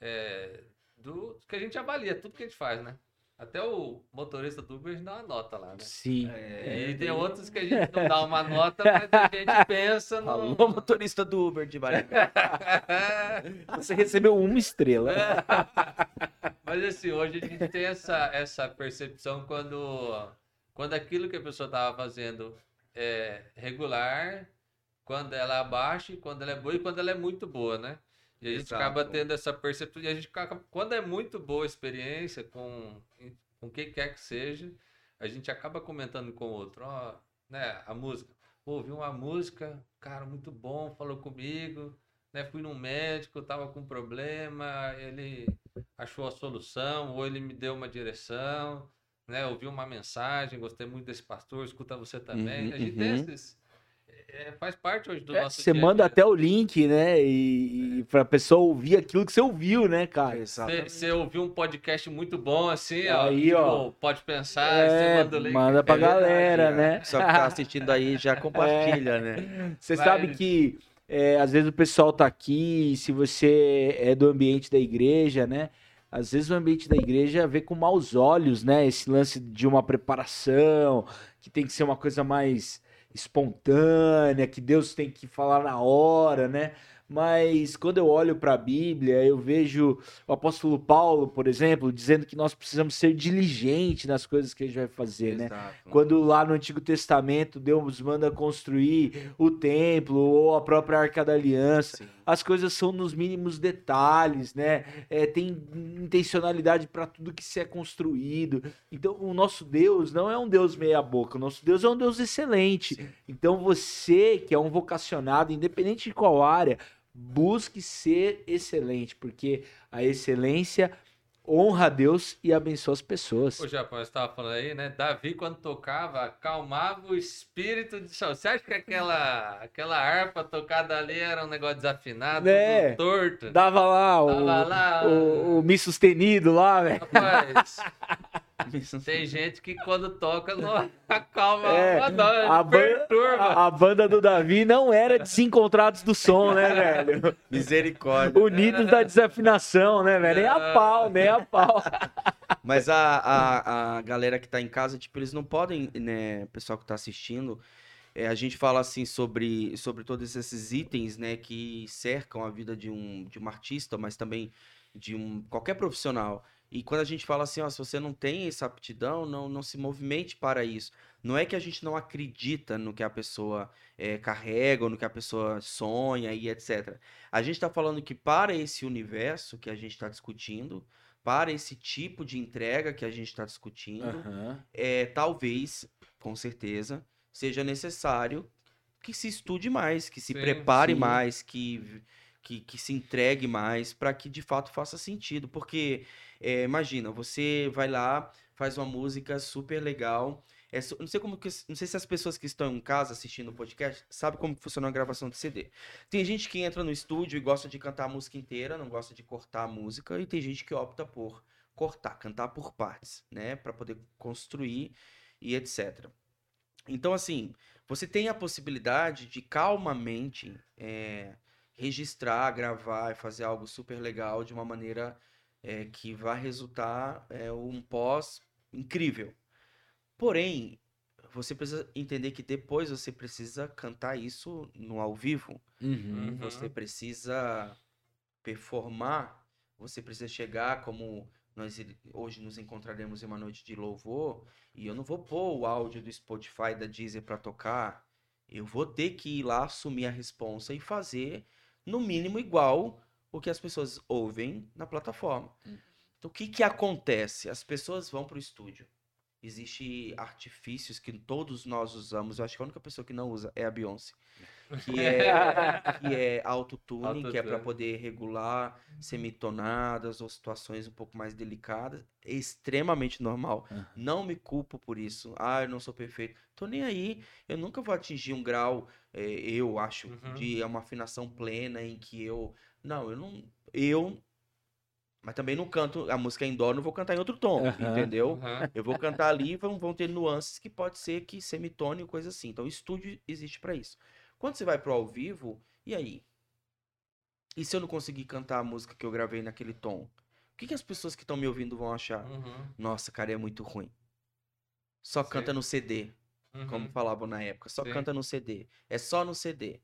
é, do que a gente avalia tudo que a gente faz, né? Até o motorista do Uber a gente dá uma nota lá, né? Sim. É, e tem outros que a gente não dá uma nota, mas a gente pensa no. Alô, motorista do Uber de Maringá. Você recebeu uma estrela. mas assim, hoje a gente tem essa, essa percepção quando, quando aquilo que a pessoa estava fazendo é regular, quando ela é abaixo, e quando ela é boa e quando ela é muito boa, né? E a gente Exato. acaba tendo essa percepção. E a gente acaba, quando é muito boa a experiência com, com quem quer que seja, a gente acaba comentando com o outro, ó, né, a música. Pô, ouvi uma música, cara, muito bom, falou comigo, né? Fui num médico, tava com um problema, ele achou a solução, ou ele me deu uma direção, né? Ouvi uma mensagem, gostei muito desse pastor, escuta você também. Uhum, a gente tem uhum. esses. É, faz parte hoje do É, nosso você dia manda dia. até o link, né? E, e pra pessoa ouvir aquilo que você ouviu, né, cara? Exatamente. Você ouviu um podcast muito bom, assim, ó. Aí, tipo, ó. Pode pensar, você É, manda o link. manda pra É verdade, galera, é. né? Só que tá assistindo aí já compartilha, né? Você Vai. sabe que é, às vezes o pessoal tá aqui, se você é do ambiente da igreja, né? Às vezes o ambiente da igreja vê com maus olhos, né? Esse lance de uma preparação, que tem que ser uma coisa mais espontânea, que Deus tem que falar na hora, né? Mas quando eu olho para a Bíblia, eu vejo o apóstolo Paulo, por exemplo, dizendo que nós precisamos ser diligentes nas coisas que a gente vai fazer, né? Exato. Quando lá no Antigo Testamento Deus manda construir o templo ou a própria Arca da Aliança, Sim. as coisas são nos mínimos detalhes, né? É, tem intencionalidade para tudo que se é construído. Então, o nosso Deus não é um Deus meia-boca, o nosso Deus é um Deus excelente. Então, você que é um vocacionado, independente de qual área, busque ser excelente, porque a excelência honra a Deus e abençoa as pessoas. O Japão estava falando aí, né? Davi, quando tocava, acalmava o espírito de Saul. Você acha que aquela, aquela harpa tocada ali era um negócio desafinado, É. torto? Dava lá o, Tava lá, o, o Mi sustenido lá, velho. Rapaz, tem gente que quando toca não acalma É, a a ban- perturba. A, a banda do Davi não era desencontrados do som, né, velho? Misericórdia. Unidos da desafinação, né, velho? Nem a pau, nem a pau. Mas a, a, a galera que tá em casa, tipo, eles não podem, né, pessoal que tá assistindo, é, a gente fala assim sobre, sobre todos esses itens, né, que cercam a vida de um, de um artista, mas também de um qualquer profissional. E quando a gente fala assim, ó, se você não tem essa aptidão, não, não se movimente para isso. Não é que a gente não acredita no que a pessoa é, carrega, ou no que a pessoa sonha e etc. A gente está falando que para esse universo que a gente está discutindo, para esse tipo de entrega que a gente está discutindo, é, talvez, com certeza, seja necessário que se estude mais, que se Sim, prepare sim. mais, que, que, que se entregue mais, para que de fato faça sentido. Porque, é, imagina, você vai lá, faz uma música super legal. É, não sei como que, não sei se as pessoas que estão em casa assistindo o podcast sabem como funciona a gravação de CD. Tem gente que entra no estúdio e gosta de cantar a música inteira, não gosta de cortar a música, e tem gente que opta por cortar, cantar por partes, né, Pra poder construir e etc. Então, assim, você tem a possibilidade de calmamente é, registrar, gravar e fazer algo super legal de uma maneira é, que vai resultar é, um pós incrível. Porém, você precisa entender que depois você precisa cantar isso no ao vivo. Uhum. Você precisa performar, você precisa chegar como nós hoje nos encontraremos em uma noite de louvor, e eu não vou pôr o áudio do Spotify da Deezer para tocar. Eu vou ter que ir lá assumir a responsa e fazer no mínimo igual o que as pessoas ouvem na plataforma. Então, o que que acontece? As pessoas vão pro estúdio. Existem artifícios que todos nós usamos. Eu acho que a única pessoa que não usa é a Beyoncé. Que é, que é autotune, que é para poder regular semitonadas ou situações um pouco mais delicadas. É extremamente normal. Não me culpo por isso. Ah, eu não sou perfeito. Tô nem aí. Eu nunca vou atingir um grau, eh, eu acho, Uhum. de uma afinação plena em que eu. Não, eu não. Eu. Mas também não canto a música em dó, não vou cantar em outro tom, Aham. entendeu? Aham. Eu vou cantar ali vão, vão ter nuances que pode ser que semitone ou coisa assim. Então, estúdio existe para isso. Quando você vai pro ao vivo, e aí? E se eu não conseguir cantar a música que eu gravei naquele tom? O que, que as pessoas que estão me ouvindo vão achar? Uhum. Nossa, cara, é muito ruim. Só Sim. canta no CD, como Uhum. falavam na época. Só Sim. canta no CD. É só no CD.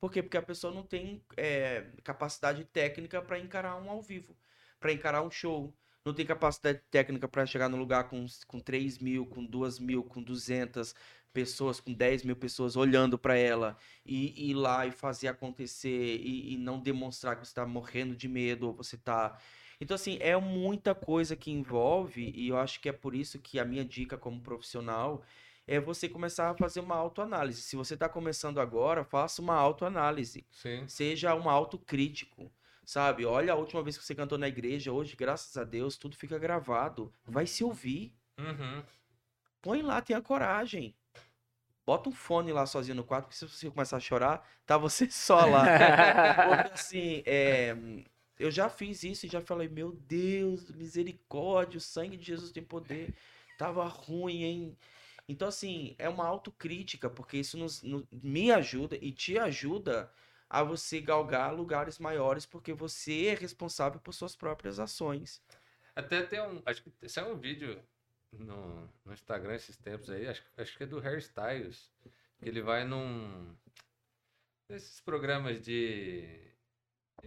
Por quê? Porque a pessoa não tem é, capacidade técnica para encarar um ao vivo, para encarar um show. Não tem capacidade técnica para chegar no lugar com, com 3 mil, com 2 mil, com 200 pessoas, com 10 mil pessoas olhando para ela e ir lá e fazer acontecer e, e não demonstrar que você está morrendo de medo ou você tá. Então, assim, é muita coisa que envolve e eu acho que é por isso que a minha dica como profissional é você começar a fazer uma autoanálise. Se você está começando agora, faça uma autoanálise. Sim. Seja um autocrítico, sabe? Olha a última vez que você cantou na igreja, hoje, graças a Deus, tudo fica gravado. Vai se ouvir. Uhum. Põe lá, tenha coragem. Bota um fone lá sozinho no quarto, porque se você começar a chorar, tá você só lá. Porque assim, é, eu já fiz isso e já falei, meu Deus, misericórdia, o sangue de Jesus tem poder. Tava ruim, hein? Então, assim, é uma autocrítica, porque isso nos, no- me ajuda e te ajuda a você galgar lugares maiores, porque você é responsável por suas próprias ações. Até tem um. Acho que saiu um vídeo no, no Instagram esses tempos aí, acho, acho que é do Hairstyles. Que ele vai num. Nesses programas de.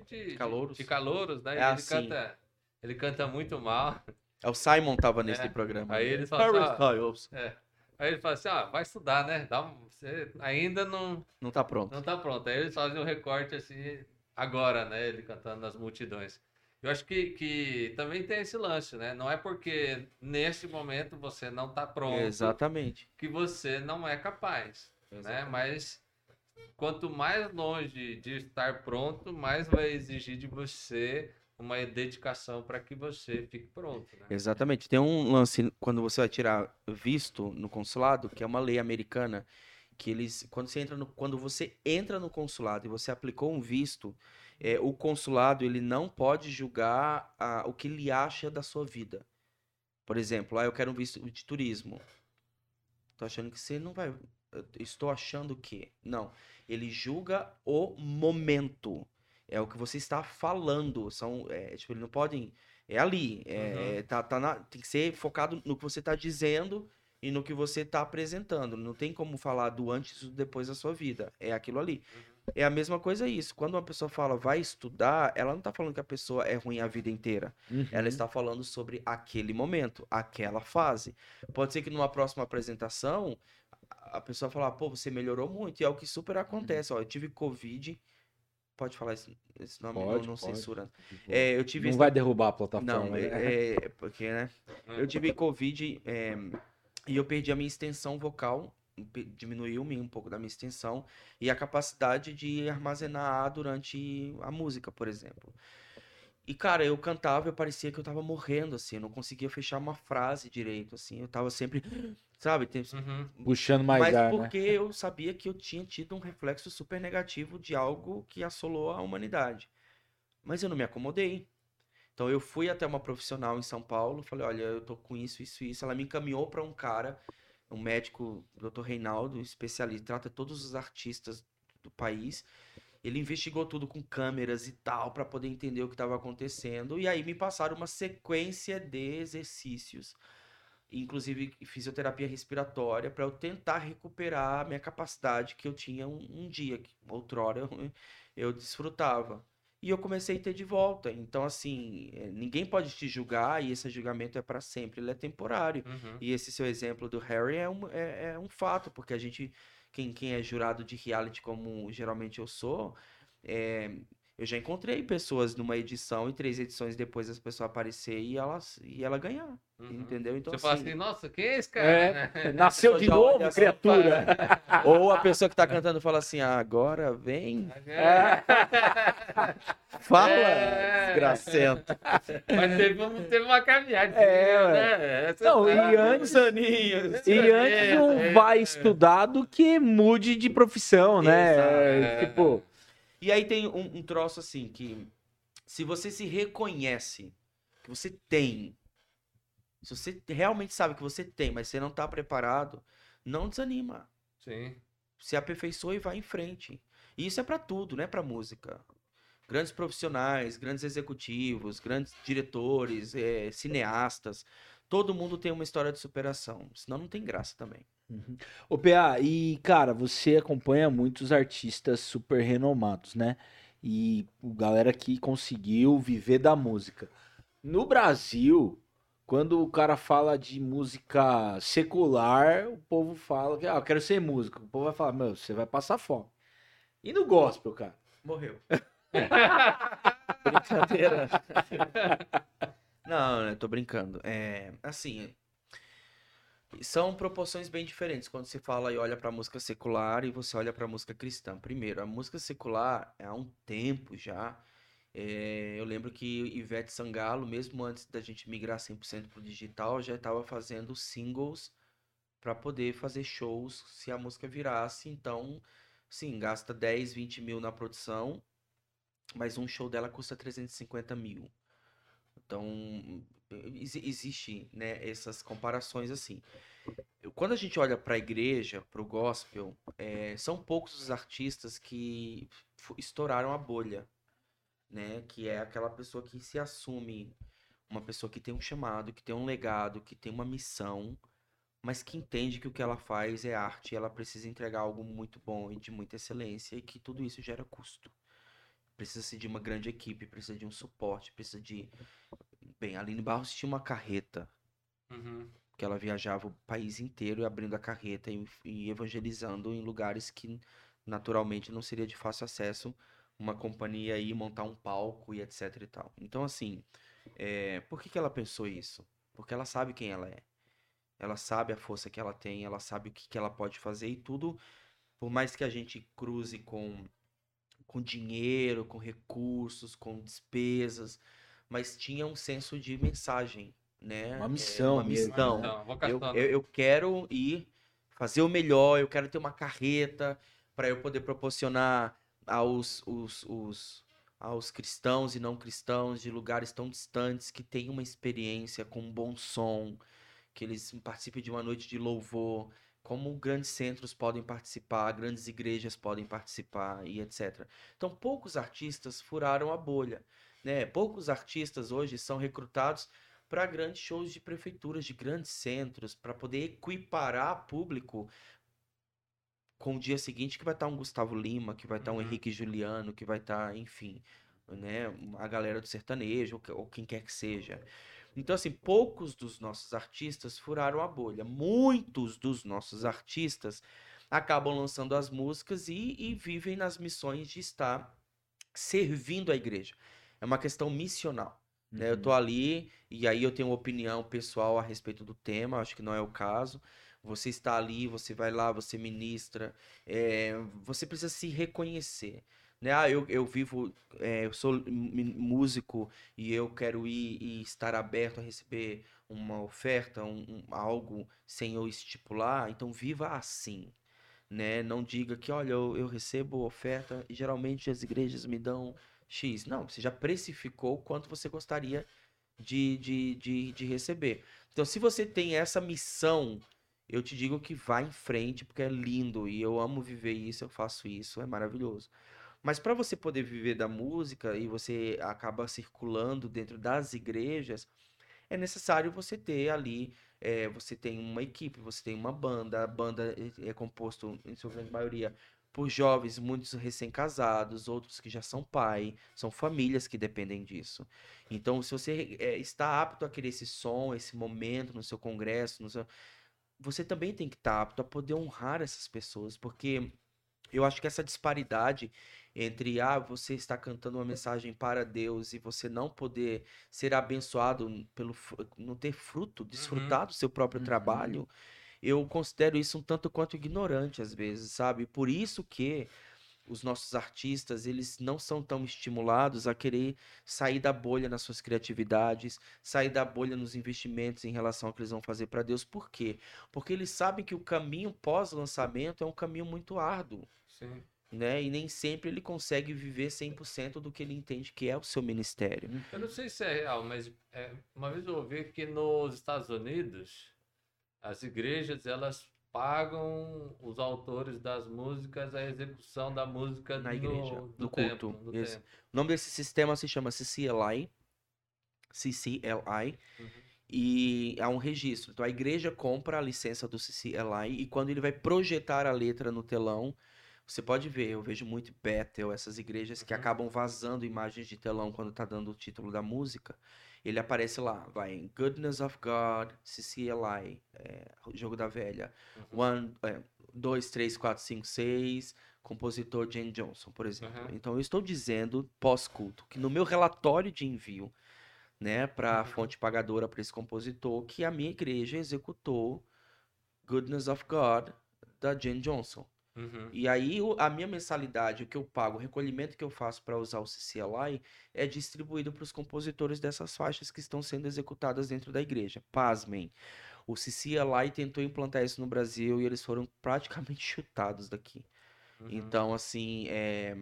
De, Calouros? De, calouros, né? É ele assim. canta. Ele canta muito mal. É, O Simon tava nesse É, programa. Aí ele fala assim, Styles. é. Aí ele fala assim, ah, vai estudar, né? Dá um, você ainda não, Não tá pronto. não tá pronto. Aí eles fazem um recorte assim, agora, né? Ele cantando nas multidões. Eu acho que, que também tem esse lance, né? Não é porque nesse momento você não tá pronto Exatamente. que você não é capaz, né? Mas quanto mais longe de estar pronto, mais vai exigir de você uma dedicação para que você fique pronto, né? Exatamente. Tem um lance quando você vai tirar visto no consulado, que é uma lei americana, que eles, quando você entra no, quando você entra no consulado e você aplicou um visto, é, o consulado ele não pode julgar a- o que ele acha da sua vida. Por exemplo, ah, eu quero um visto de turismo. Tô achando que você não vai. Estou achando que. Não. Ele julga o momento. É o que você está falando. São, é, tipo, eles não podem. É ali. É, Uhum. tá, tá na- tem que ser focado no que você está dizendo e no que você está apresentando. Não tem como falar do antes e do depois da sua vida. É aquilo ali. É a mesma coisa isso. Quando uma pessoa fala vai estudar, ela não está falando que a pessoa é ruim a vida inteira. Ela Uhum. está falando sobre aquele momento, aquela fase. Pode ser que numa próxima apresentação a pessoa falar, pô, você melhorou muito. E é o que super acontece. Ó, eu tive Covid. Pode falar esse, esse nome? não, Pode, não pode. censura. É, eu tive. não esse- vai derrubar a plataforma. Não, né? é, é porque, né? Eu tive Covid é, e eu perdi a minha extensão vocal. Diminuiu-me um pouco da minha extensão e a capacidade de armazenar ar durante a música, por exemplo. E, cara, eu cantava e parecia que eu tava morrendo, assim. Eu não conseguia fechar uma frase direito, assim. Eu tava sempre, sabe? tem- Uhum. Puxando mais Mas ar, né? porque eu sabia que eu tinha tido um reflexo super negativo de algo que assolou a humanidade. Mas eu não me acomodei. Então eu fui até uma profissional em São Paulo, falei, olha, eu tô com isso, isso, isso. Ela me encaminhou para um cara, um médico, Dr. Reinaldo, especialista, trata todos os artistas do país. Ele investigou tudo com câmeras e tal para poder entender o que estava acontecendo e aí me passaram uma sequência de exercícios, inclusive fisioterapia respiratória para eu tentar recuperar a minha capacidade que eu tinha um, um dia, que outrora eu, eu desfrutava. E eu comecei a ter de volta. Então, assim, eh, ninguém pode te julgar e esse julgamento é para sempre, ele é temporário. Uhum. E esse seu exemplo do Harry é um, é, é um fato, porque a gente, quem, quem é jurado de reality, como geralmente eu sou, é, Eu já encontrei pessoas numa edição e três edições depois as pessoas aparecer e ela, e ela ganhar. Uhum. Entendeu? Então, Você fala assim, nossa, quem é esse cara? É, nasceu de novo, só, criatura. Ou a pessoa que tá cantando fala assim: ah, agora vem, É. fala, É. desgracento. Mas teve, teve uma caminhada. É, né? Essa Não, e tá- antes- aninhos. E antes não É, vai é. estudar do que mude de profissão, né? Exato. É, Tipo, E aí tem um, um troço assim que se você se reconhece que você tem, se você realmente sabe que você tem, mas você não tá preparado, não desanima. Sim. Se aperfeiçoa e vai em frente. E isso é pra tudo, não é pra música. Grandes profissionais, grandes executivos, grandes diretores, eh, cineastas, todo mundo tem uma história de superação. Senão não tem graça também. Ô, PA, e cara, você acompanha muitos artistas super renomados, né? E o galera que conseguiu viver da música. No Brasil, quando o cara fala de música secular, o povo fala que, ah, eu quero ser músico. O povo vai falar, meu, você vai passar fome. E no gospel, cara? Morreu. Brincadeira. Não, eu tô brincando. É, assim, são proporções bem diferentes quando você fala e olha pra música secular e você olha pra música cristã. Primeiro, a música secular há um tempo já. é, eu lembro que Ivete Sangalo, mesmo antes da gente migrar 100% pro digital, já estava fazendo singles pra poder fazer shows se a música virasse. Então, sim, gasta 10, 20 mil na produção mas um show dela custa 350 mil. Então, existe, né, essas comparações assim. Quando a gente olha para a igreja, para o gospel, é, são poucos os artistas que estouraram a bolha, né? Que é aquela pessoa que se assume uma pessoa que tem um chamado, que tem um legado, que tem uma missão, mas que entende que o que ela faz é arte, e ela precisa entregar algo muito bom e de muita excelência, e que tudo isso gera custo. Precisa-se de uma grande equipe, precisa de um suporte, precisa de. Bem, a Aline Barros tinha uma carreta, Uhum. que ela viajava o país inteiro abrindo a carreta e, e evangelizando em lugares que naturalmente não seria de fácil acesso uma companhia aí montar um palco e etc e tal. Então, assim, é, por que que ela pensou isso? Porque ela sabe quem ela é. Ela sabe a força que ela tem, ela sabe o que que ela pode fazer e tudo, por mais que a gente cruze com com dinheiro, com recursos, com despesas, mas tinha um senso de mensagem, né? Uma É, missão uma mesmo. missão. Então, Eu, eu, eu quero ir fazer o melhor, eu quero ter uma carreta para eu poder proporcionar aos, os, os- aos cristãos e não cristãos de lugares tão distantes que tenham uma experiência com um bom som, que eles participem de uma noite de louvor, como grandes centros podem participar, grandes igrejas podem participar e etc. Então, poucos artistas furaram a bolha, né? Poucos artistas hoje são recrutados para grandes shows de prefeituras, de grandes centros, para poder equiparar público com o dia seguinte que vai estar um Gustavo Lima, que vai estar um Uhum. Henrique Juliano, que vai estar, enfim, né, a galera do sertanejo, ou quem quer que seja. Então, assim, poucos dos nossos artistas furaram a bolha. Muitos dos nossos artistas acabam lançando as músicas e, e vivem nas missões de estar servindo a igreja. É uma questão missional né? Eu tô ali e aí eu tenho uma opinião pessoal a respeito do tema, acho que não é o caso. Você está ali, você vai lá, você ministra, é, você precisa se reconhecer, né? Ah, eu, eu vivo, é, eu sou músico e eu quero ir e estar aberto a receber uma oferta, um, um- algo sem eu estipular, então viva assim, né? Não diga que, olha, eu, eu recebo oferta e geralmente as igrejas me dão X. Não, você já precificou quanto você gostaria de, de, de, de receber. Então, se você tem essa missão, eu te digo que vá em frente, porque é lindo e eu amo viver isso, eu faço isso, é maravilhoso. Mas para você poder viver da música e você acaba circulando dentro das igrejas, é necessário você ter ali, é, você tem uma equipe, você tem uma banda, a banda é é composto, em sua grande maioria, por jovens, muitos recém-casados, outros que já são pai, são famílias que dependem disso. Então, se você é, está apto a querer esse som, esse momento no seu congresso, no seu... você também tem que estar apto a poder honrar essas pessoas, porque eu acho que essa disparidade entre ah, você está cantando uma mensagem para Deus e você não poder ser abençoado pelo não ter fruto, desfrutar do seu próprio Uhum. trabalho, eu considero isso um tanto quanto ignorante às vezes, sabe? Por isso que os nossos artistas, eles não são tão estimulados a querer sair da bolha nas suas criatividades, sair da bolha nos investimentos em relação ao que eles vão fazer para Deus. Por quê? Porque eles sabem que o caminho pós-lançamento é um caminho muito árduo Sim. né? E nem sempre ele consegue viver 100% do que ele entende que é o seu ministério. Eu não sei se é real, mas é, uma vez eu ouvi que nos Estados Unidos as igrejas elas pagam os autores das músicas a execução da música Na no, igreja, do templo, culto, isso. templo. O nome desse sistema se chama CCLI, CCLI, Uhum. e há um registro. Então a igreja compra a licença do CCLI e quando ele vai projetar a letra no telão, você pode ver, eu vejo muito Bethel, essas igrejas que Uhum. acabam vazando imagens de telão quando tá dando o título da música. Ele aparece lá, vai em Goodness of God, CCLI, é, Jogo da Velha, Uhum. One, é, 2, 3, 4, 5, 6, compositor Jane Johnson, por exemplo. Uhum. Então eu estou dizendo pós-culto que no meu relatório de envio, né, para a Uhum. fonte pagadora para esse compositor, que a minha igreja executou Goodness of God da Jane Johnson. Uhum. E aí a minha mensalidade, o que eu pago, o recolhimento que eu faço para usar o CCLI é distribuído para os compositores dessas faixas que estão sendo executadas dentro da igreja. Pasmem. O CCLI tentou implantar isso no Brasil e eles foram praticamente chutados daqui. Uhum. Então, assim, é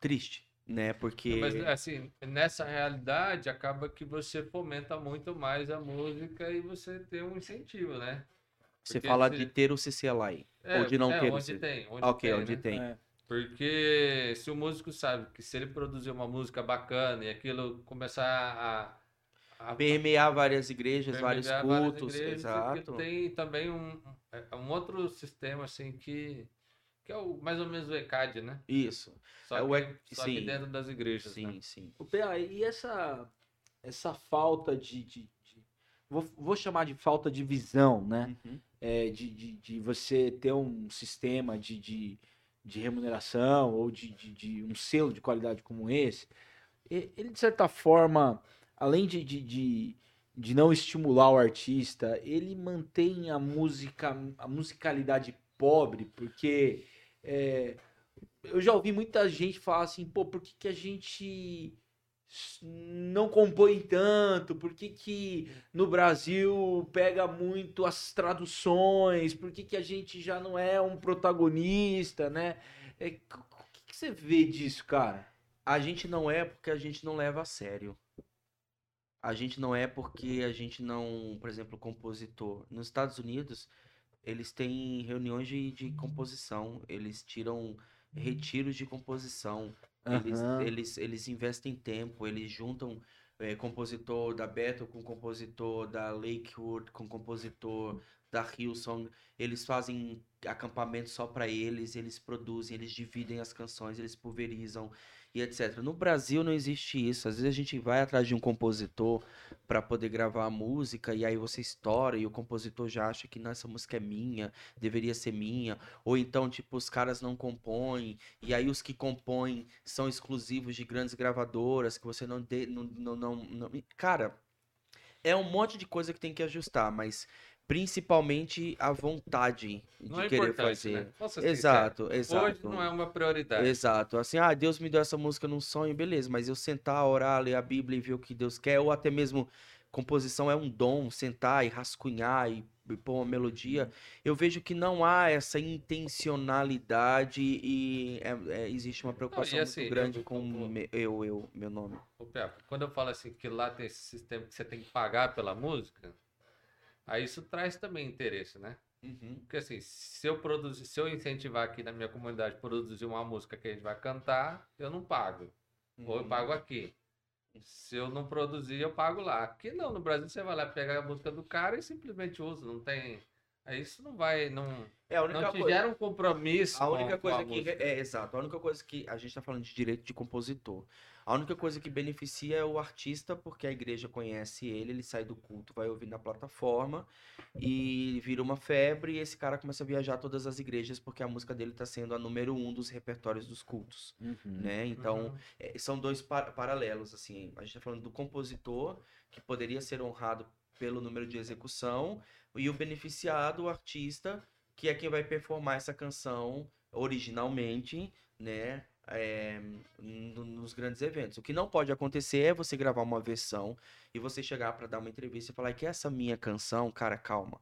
triste, né? Porque Mas assim, nessa realidade acaba que você fomenta muito mais a música e você tem um incentivo, né? Você fala se- de ter o CCLI. É, Ou de não é, ter o onde C- tem, onde ok, tem, onde né? tem. É. Porque se o músico sabe que se ele produzir uma música bacana e aquilo começar a, a Permear várias igrejas, vários permear várias cultos, igrejas, exato. tem também um, é, um outro sistema assim que que é o, mais ou menos o ECAD, né? Isso. Só, É o que, E- só que sim. dentro das igrejas, né? Sim, sim. O PA, e essa, essa falta de. de- de- vou, vou chamar de falta de visão, né? Uhum. É, de, de, de você ter um sistema de, de, de remuneração ou de, de, de um selo de qualidade como esse, ele, de certa forma, além de, de, de, não estimular o artista, ele mantém a música, a musicalidade pobre, porque é, eu já ouvi muita gente falar assim, pô, por que, que a gente não compõe tanto? Por que, que no Brasil pega muito as traduções? Por que, que a gente já não é um protagonista, né? É, o que, que você vê disso, cara? A gente não é porque a gente não leva a sério. A gente não é porque a gente não, por exemplo, compositor. Nos Estados Unidos, eles têm reuniões de, de composição, eles tiram retiros de composição, eles, Aham. eles, eles investem tempo, eles juntam eh, compositor da Bethel com compositor da Lakewood, com compositor da Hillsong, eles fazem acampamento só para eles, eles produzem, eles dividem as canções, eles pulverizam e etc. No Brasil não existe isso. Às vezes a gente vai atrás de um compositor para poder gravar a música e aí você estoura e o compositor já acha que "Não, essa música é minha, deveria ser minha, ou então tipo os caras não compõem e aí os que compõem são exclusivos de grandes gravadoras que você não dê, não, não, não, não- cara, é um monte de coisa que tem que ajustar, mas principalmente a vontade de Não é querer fazer. né? Posso ser sincero, Exato, exato. Hoje não é uma prioridade. Exato. Assim, ah, Deus me deu essa música num sonho, beleza, mas eu sentar, orar, ler a Bíblia e ver o que Deus quer, ou até mesmo composição é um dom, sentar e rascunhar e, e pôr uma melodia, eu vejo que não há essa intencionalidade e é- é- existe uma preocupação assim, muito grande eu- com eu- me- eu, eu, meu nome. Quando eu falo assim que lá tem esse sistema que você tem que pagar pela música, aí isso traz também interesse, né? Porque assim, se eu produzir, se eu incentivar aqui na minha comunidade produzir uma música que a gente vai cantar, eu não pago. Ou eu Uhum. pago aqui. Se eu não produzir, eu pago lá. Aqui não, no Brasil você vai lá pegar a música do cara e simplesmente usa, não tem. Aí isso não vai, não, É a única não te coisa. gera um compromisso. A com- única com a coisa que. música. É, exato. A única coisa que a gente tá falando de direito de compositor. A única coisa que beneficia é o artista, porque a igreja conhece ele, ele sai do culto, vai ouvir na plataforma e vira uma febre e esse cara começa a viajar todas as igrejas porque a música dele está sendo a número um dos repertórios dos cultos, Uhum. né? Então, Uhum. é, são dois par- paralelos, assim. A gente tá falando do compositor, que poderia ser honrado pelo número de execução, e o beneficiado, o artista, que é quem vai performar essa canção originalmente, né? É, no- nos grandes eventos. O que não pode acontecer é você gravar uma versão e você chegar para dar uma entrevista e falar que essa minha canção, cara, calma.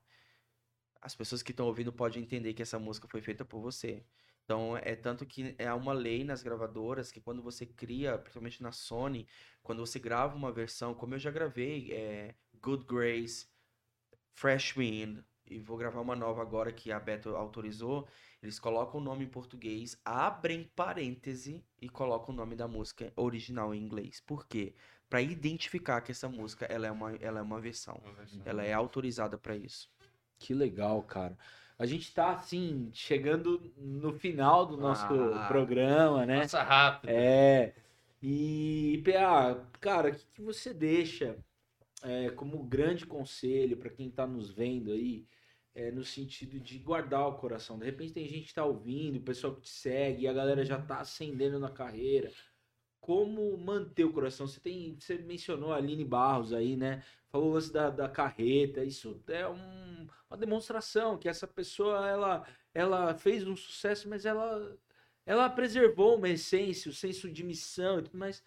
As pessoas que estão ouvindo podem entender que essa música foi feita por você. Então, é tanto que é uma lei nas gravadoras que quando você cria, principalmente na Sony, quando você grava uma versão, como eu já gravei, é, Good Grace, Fresh Wind, e vou gravar uma nova agora que a Beto autorizou, eles colocam o nome em português, abrem parêntese e colocam o nome da música original em inglês. Por quê? Para identificar que essa música ela é uma, ela é uma versão. Ela é autorizada para isso. Que legal, cara. A gente tá, assim, chegando no final do nosso Ah. programa, né? Passa rápido. É. E, PA, cara, o que, que você deixa é, como grande conselho para quem tá nos vendo aí, é, no sentido de guardar o coração? De repente tem gente que tá ouvindo, o pessoal que te segue, a galera já tá ascendendo na carreira. Como manter o coração? Você tem, você mencionou a Aline Barros aí, né? Falou o lance da, da carreta. Isso é um- uma demonstração que essa pessoa ela, ela fez um sucesso, mas ela ela preservou uma essência, o senso de missão e tudo mais.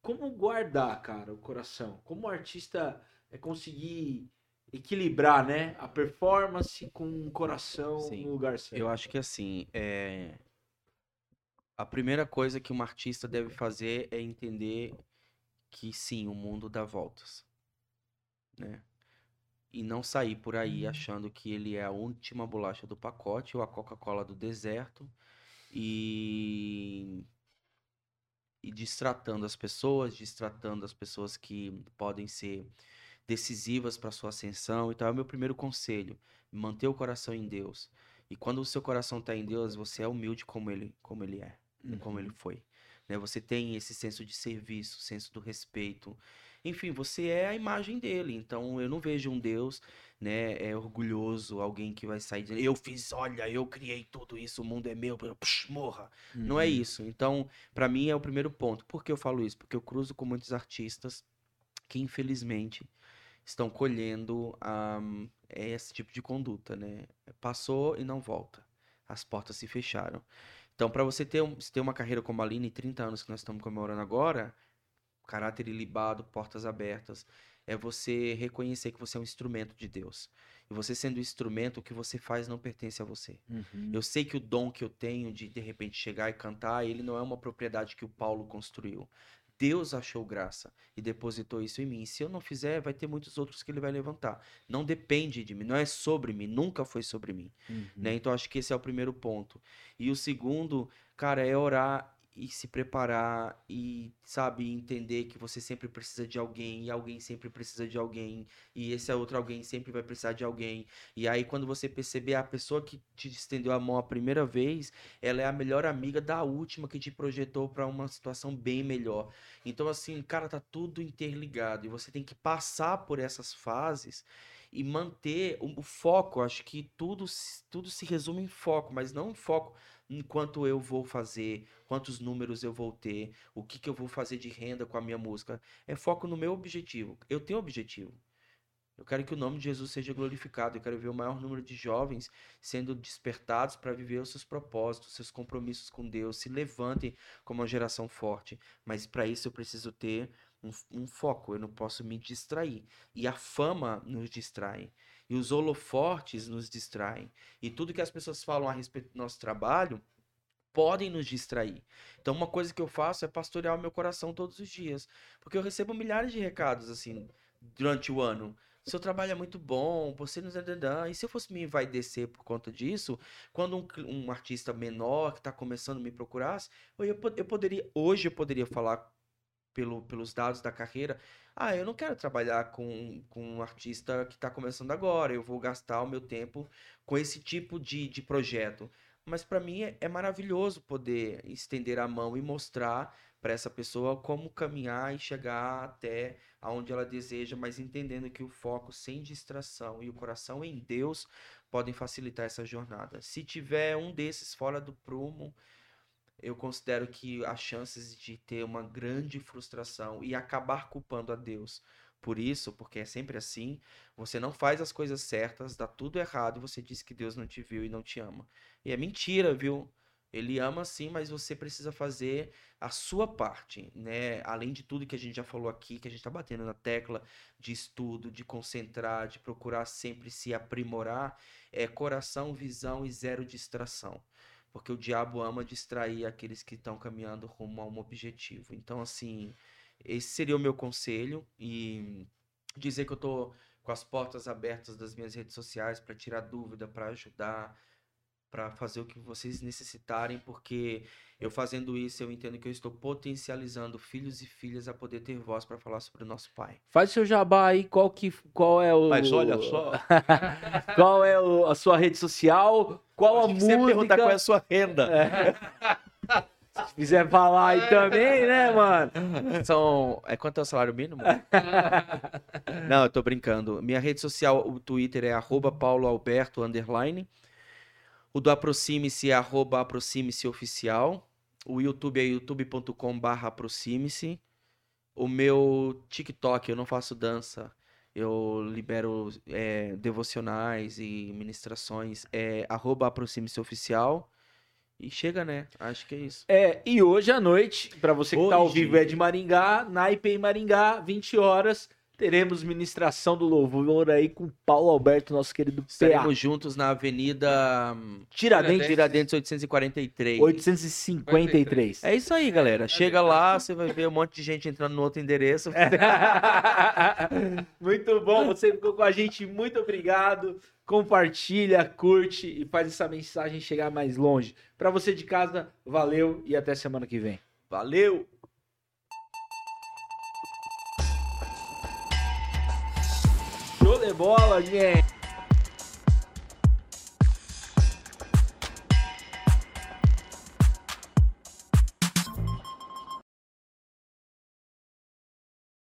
Como guardar, cara, o coração? Como o artista é conseguir equilibrar, né, a performance com o coração Sim. no lugar certo? Eu acho que assim, é... a primeira coisa que um artista deve fazer é entender que sim, o mundo dá voltas, né? E não sair por aí achando que ele é a última bolacha do pacote ou a Coca-Cola do deserto e e distratando as pessoas, distratando as pessoas que podem ser decisivas para sua ascensão. Então, é o meu primeiro conselho, manter o coração em Deus. E quando o seu coração está em Deus, você é humilde como ele, como ele é, como ele foi. Né? Você tem esse senso de serviço, senso do respeito. Enfim, você é a imagem dele. Então, eu não vejo um Deus, né, é orgulhoso, alguém que vai sair dizendo, eu fiz, olha, eu criei tudo isso, o mundo é meu, morra. Não é Uhum. isso. Então, pra mim é o primeiro ponto. Por que eu falo isso? Porque eu cruzo com muitos artistas que, infelizmente, estão colhendo ahm, esse tipo de conduta, né? Passou e não volta. As portas se fecharam. Então, para você ter, um- se ter uma carreira como a Aline, 30 anos que nós estamos comemorando agora, caráter ilibado, portas abertas, é você reconhecer que você é um instrumento de Deus. E você sendo um instrumento, o que você faz não pertence a você. Uhum. Eu sei que o dom que eu tenho de de repente chegar e cantar, ele não é uma propriedade que o Paulo construiu. Deus achou graça e depositou isso em mim. Se eu não fizer, vai ter muitos outros que ele vai levantar. Não depende de mim, não é sobre mim, nunca foi sobre mim, Uhum. né? Então acho que esse é o primeiro ponto. E o segundo, cara, é orar e se preparar e, sabe, entender que você sempre precisa de alguém e alguém sempre precisa de alguém e esse outro alguém sempre vai precisar de alguém. E aí quando você perceber a pessoa que te estendeu a mão a primeira vez, ela é a melhor amiga da última que te projetou para uma situação bem melhor. Então assim, cara, tá tudo interligado e você tem que passar por essas fases e manter o, foco. Acho que tudo, tudo se resume em foco, mas não em foco em quanto eu vou fazer, quantos números eu vou ter, o que, que eu vou fazer de renda com a minha música. É foco no meu objetivo. Eu tenho objetivo. Eu quero que o nome de Jesus seja glorificado. Eu quero ver o maior número de jovens sendo despertados para viver os seus propósitos, seus compromissos com Deus, se levantem como uma geração forte. Mas para isso eu preciso ter um, um foco. Eu não posso me distrair. E a fama nos distrai. E os holofortes nos distraem. E tudo que as pessoas falam a respeito do nosso trabalho podem nos distrair. Então, uma coisa que eu faço é pastorear o meu coração todos os dias. Porque eu recebo milhares de recados, assim, durante o ano. Seu trabalho é muito bom, você nos. E se eu fosse me envaidecer por conta disso, quando um, um artista menor que está começando me procurasse, eu, eu poderia. Hoje eu poderia falar pelo, pelos dados da carreira. Ah, eu não quero trabalhar com, com um artista que está começando agora. Eu vou gastar o meu tempo com esse tipo de, de projeto. Mas para mim é, é maravilhoso poder estender a mão e mostrar para essa pessoa como caminhar e chegar até aonde ela deseja, mas entendendo que o foco sem distração e o coração em Deus podem facilitar essa jornada. Se tiver um desses fora do prumo, eu considero que as chances de ter uma grande frustração e acabar culpando a Deus por isso, porque é sempre assim, você não faz as coisas certas, dá tudo errado você diz que Deus não te viu e não te ama. E é mentira, viu? Ele ama sim, mas você precisa fazer a sua parte, né? Além de tudo que a gente já falou aqui, que a gente está batendo na tecla de estudo, de concentrar, de procurar sempre se aprimorar, é coração, visão e zero distração. Porque o diabo ama distrair aqueles que estão caminhando rumo a um objetivo. Então, assim, esse seria o meu conselho e dizer que eu tô com as portas abertas das minhas redes sociais para tirar dúvida, para ajudar, para fazer o que vocês necessitarem, porque eu fazendo isso eu entendo que eu estou potencializando filhos e filhas a poder ter voz para falar sobre o nosso pai. Faz seu jabá aí, qual que qual é o Mas olha só. qual é o- a sua rede social? Qual a que você música? perguntar qual é a sua renda. Se quiser falar aí também, né, mano? São. É quanto é o salário mínimo? Não, eu tô brincando. Minha rede social, o Twitter é arroba pauloalberto, underline. O do Aproxime-se é arroba aproxime-se oficial. O YouTube é youtube.com barra aproxime-se. O meu TikTok, eu não faço dança. Eu libero é, devocionais e ministrações. É arroba aproxime-se oficial. E chega, né? Acho que é isso. É, e hoje à noite, pra você que tá ao Hoje. vivo é de Maringá, na IP em Maringá, 20 horas, teremos ministração do louvor aí com Paulo Alberto, nosso querido PA. Estaremos juntos na Avenida hum, Tiradentes Tiradentes 843. 853. É isso aí, galera. Chega lá, você vai ver um monte de gente entrando no outro endereço. muito bom, você ficou com a gente, muito obrigado. Compartilha, curte e faz essa mensagem chegar mais longe. Pra você de casa, valeu e até semana que vem. Valeu! De bola, gente!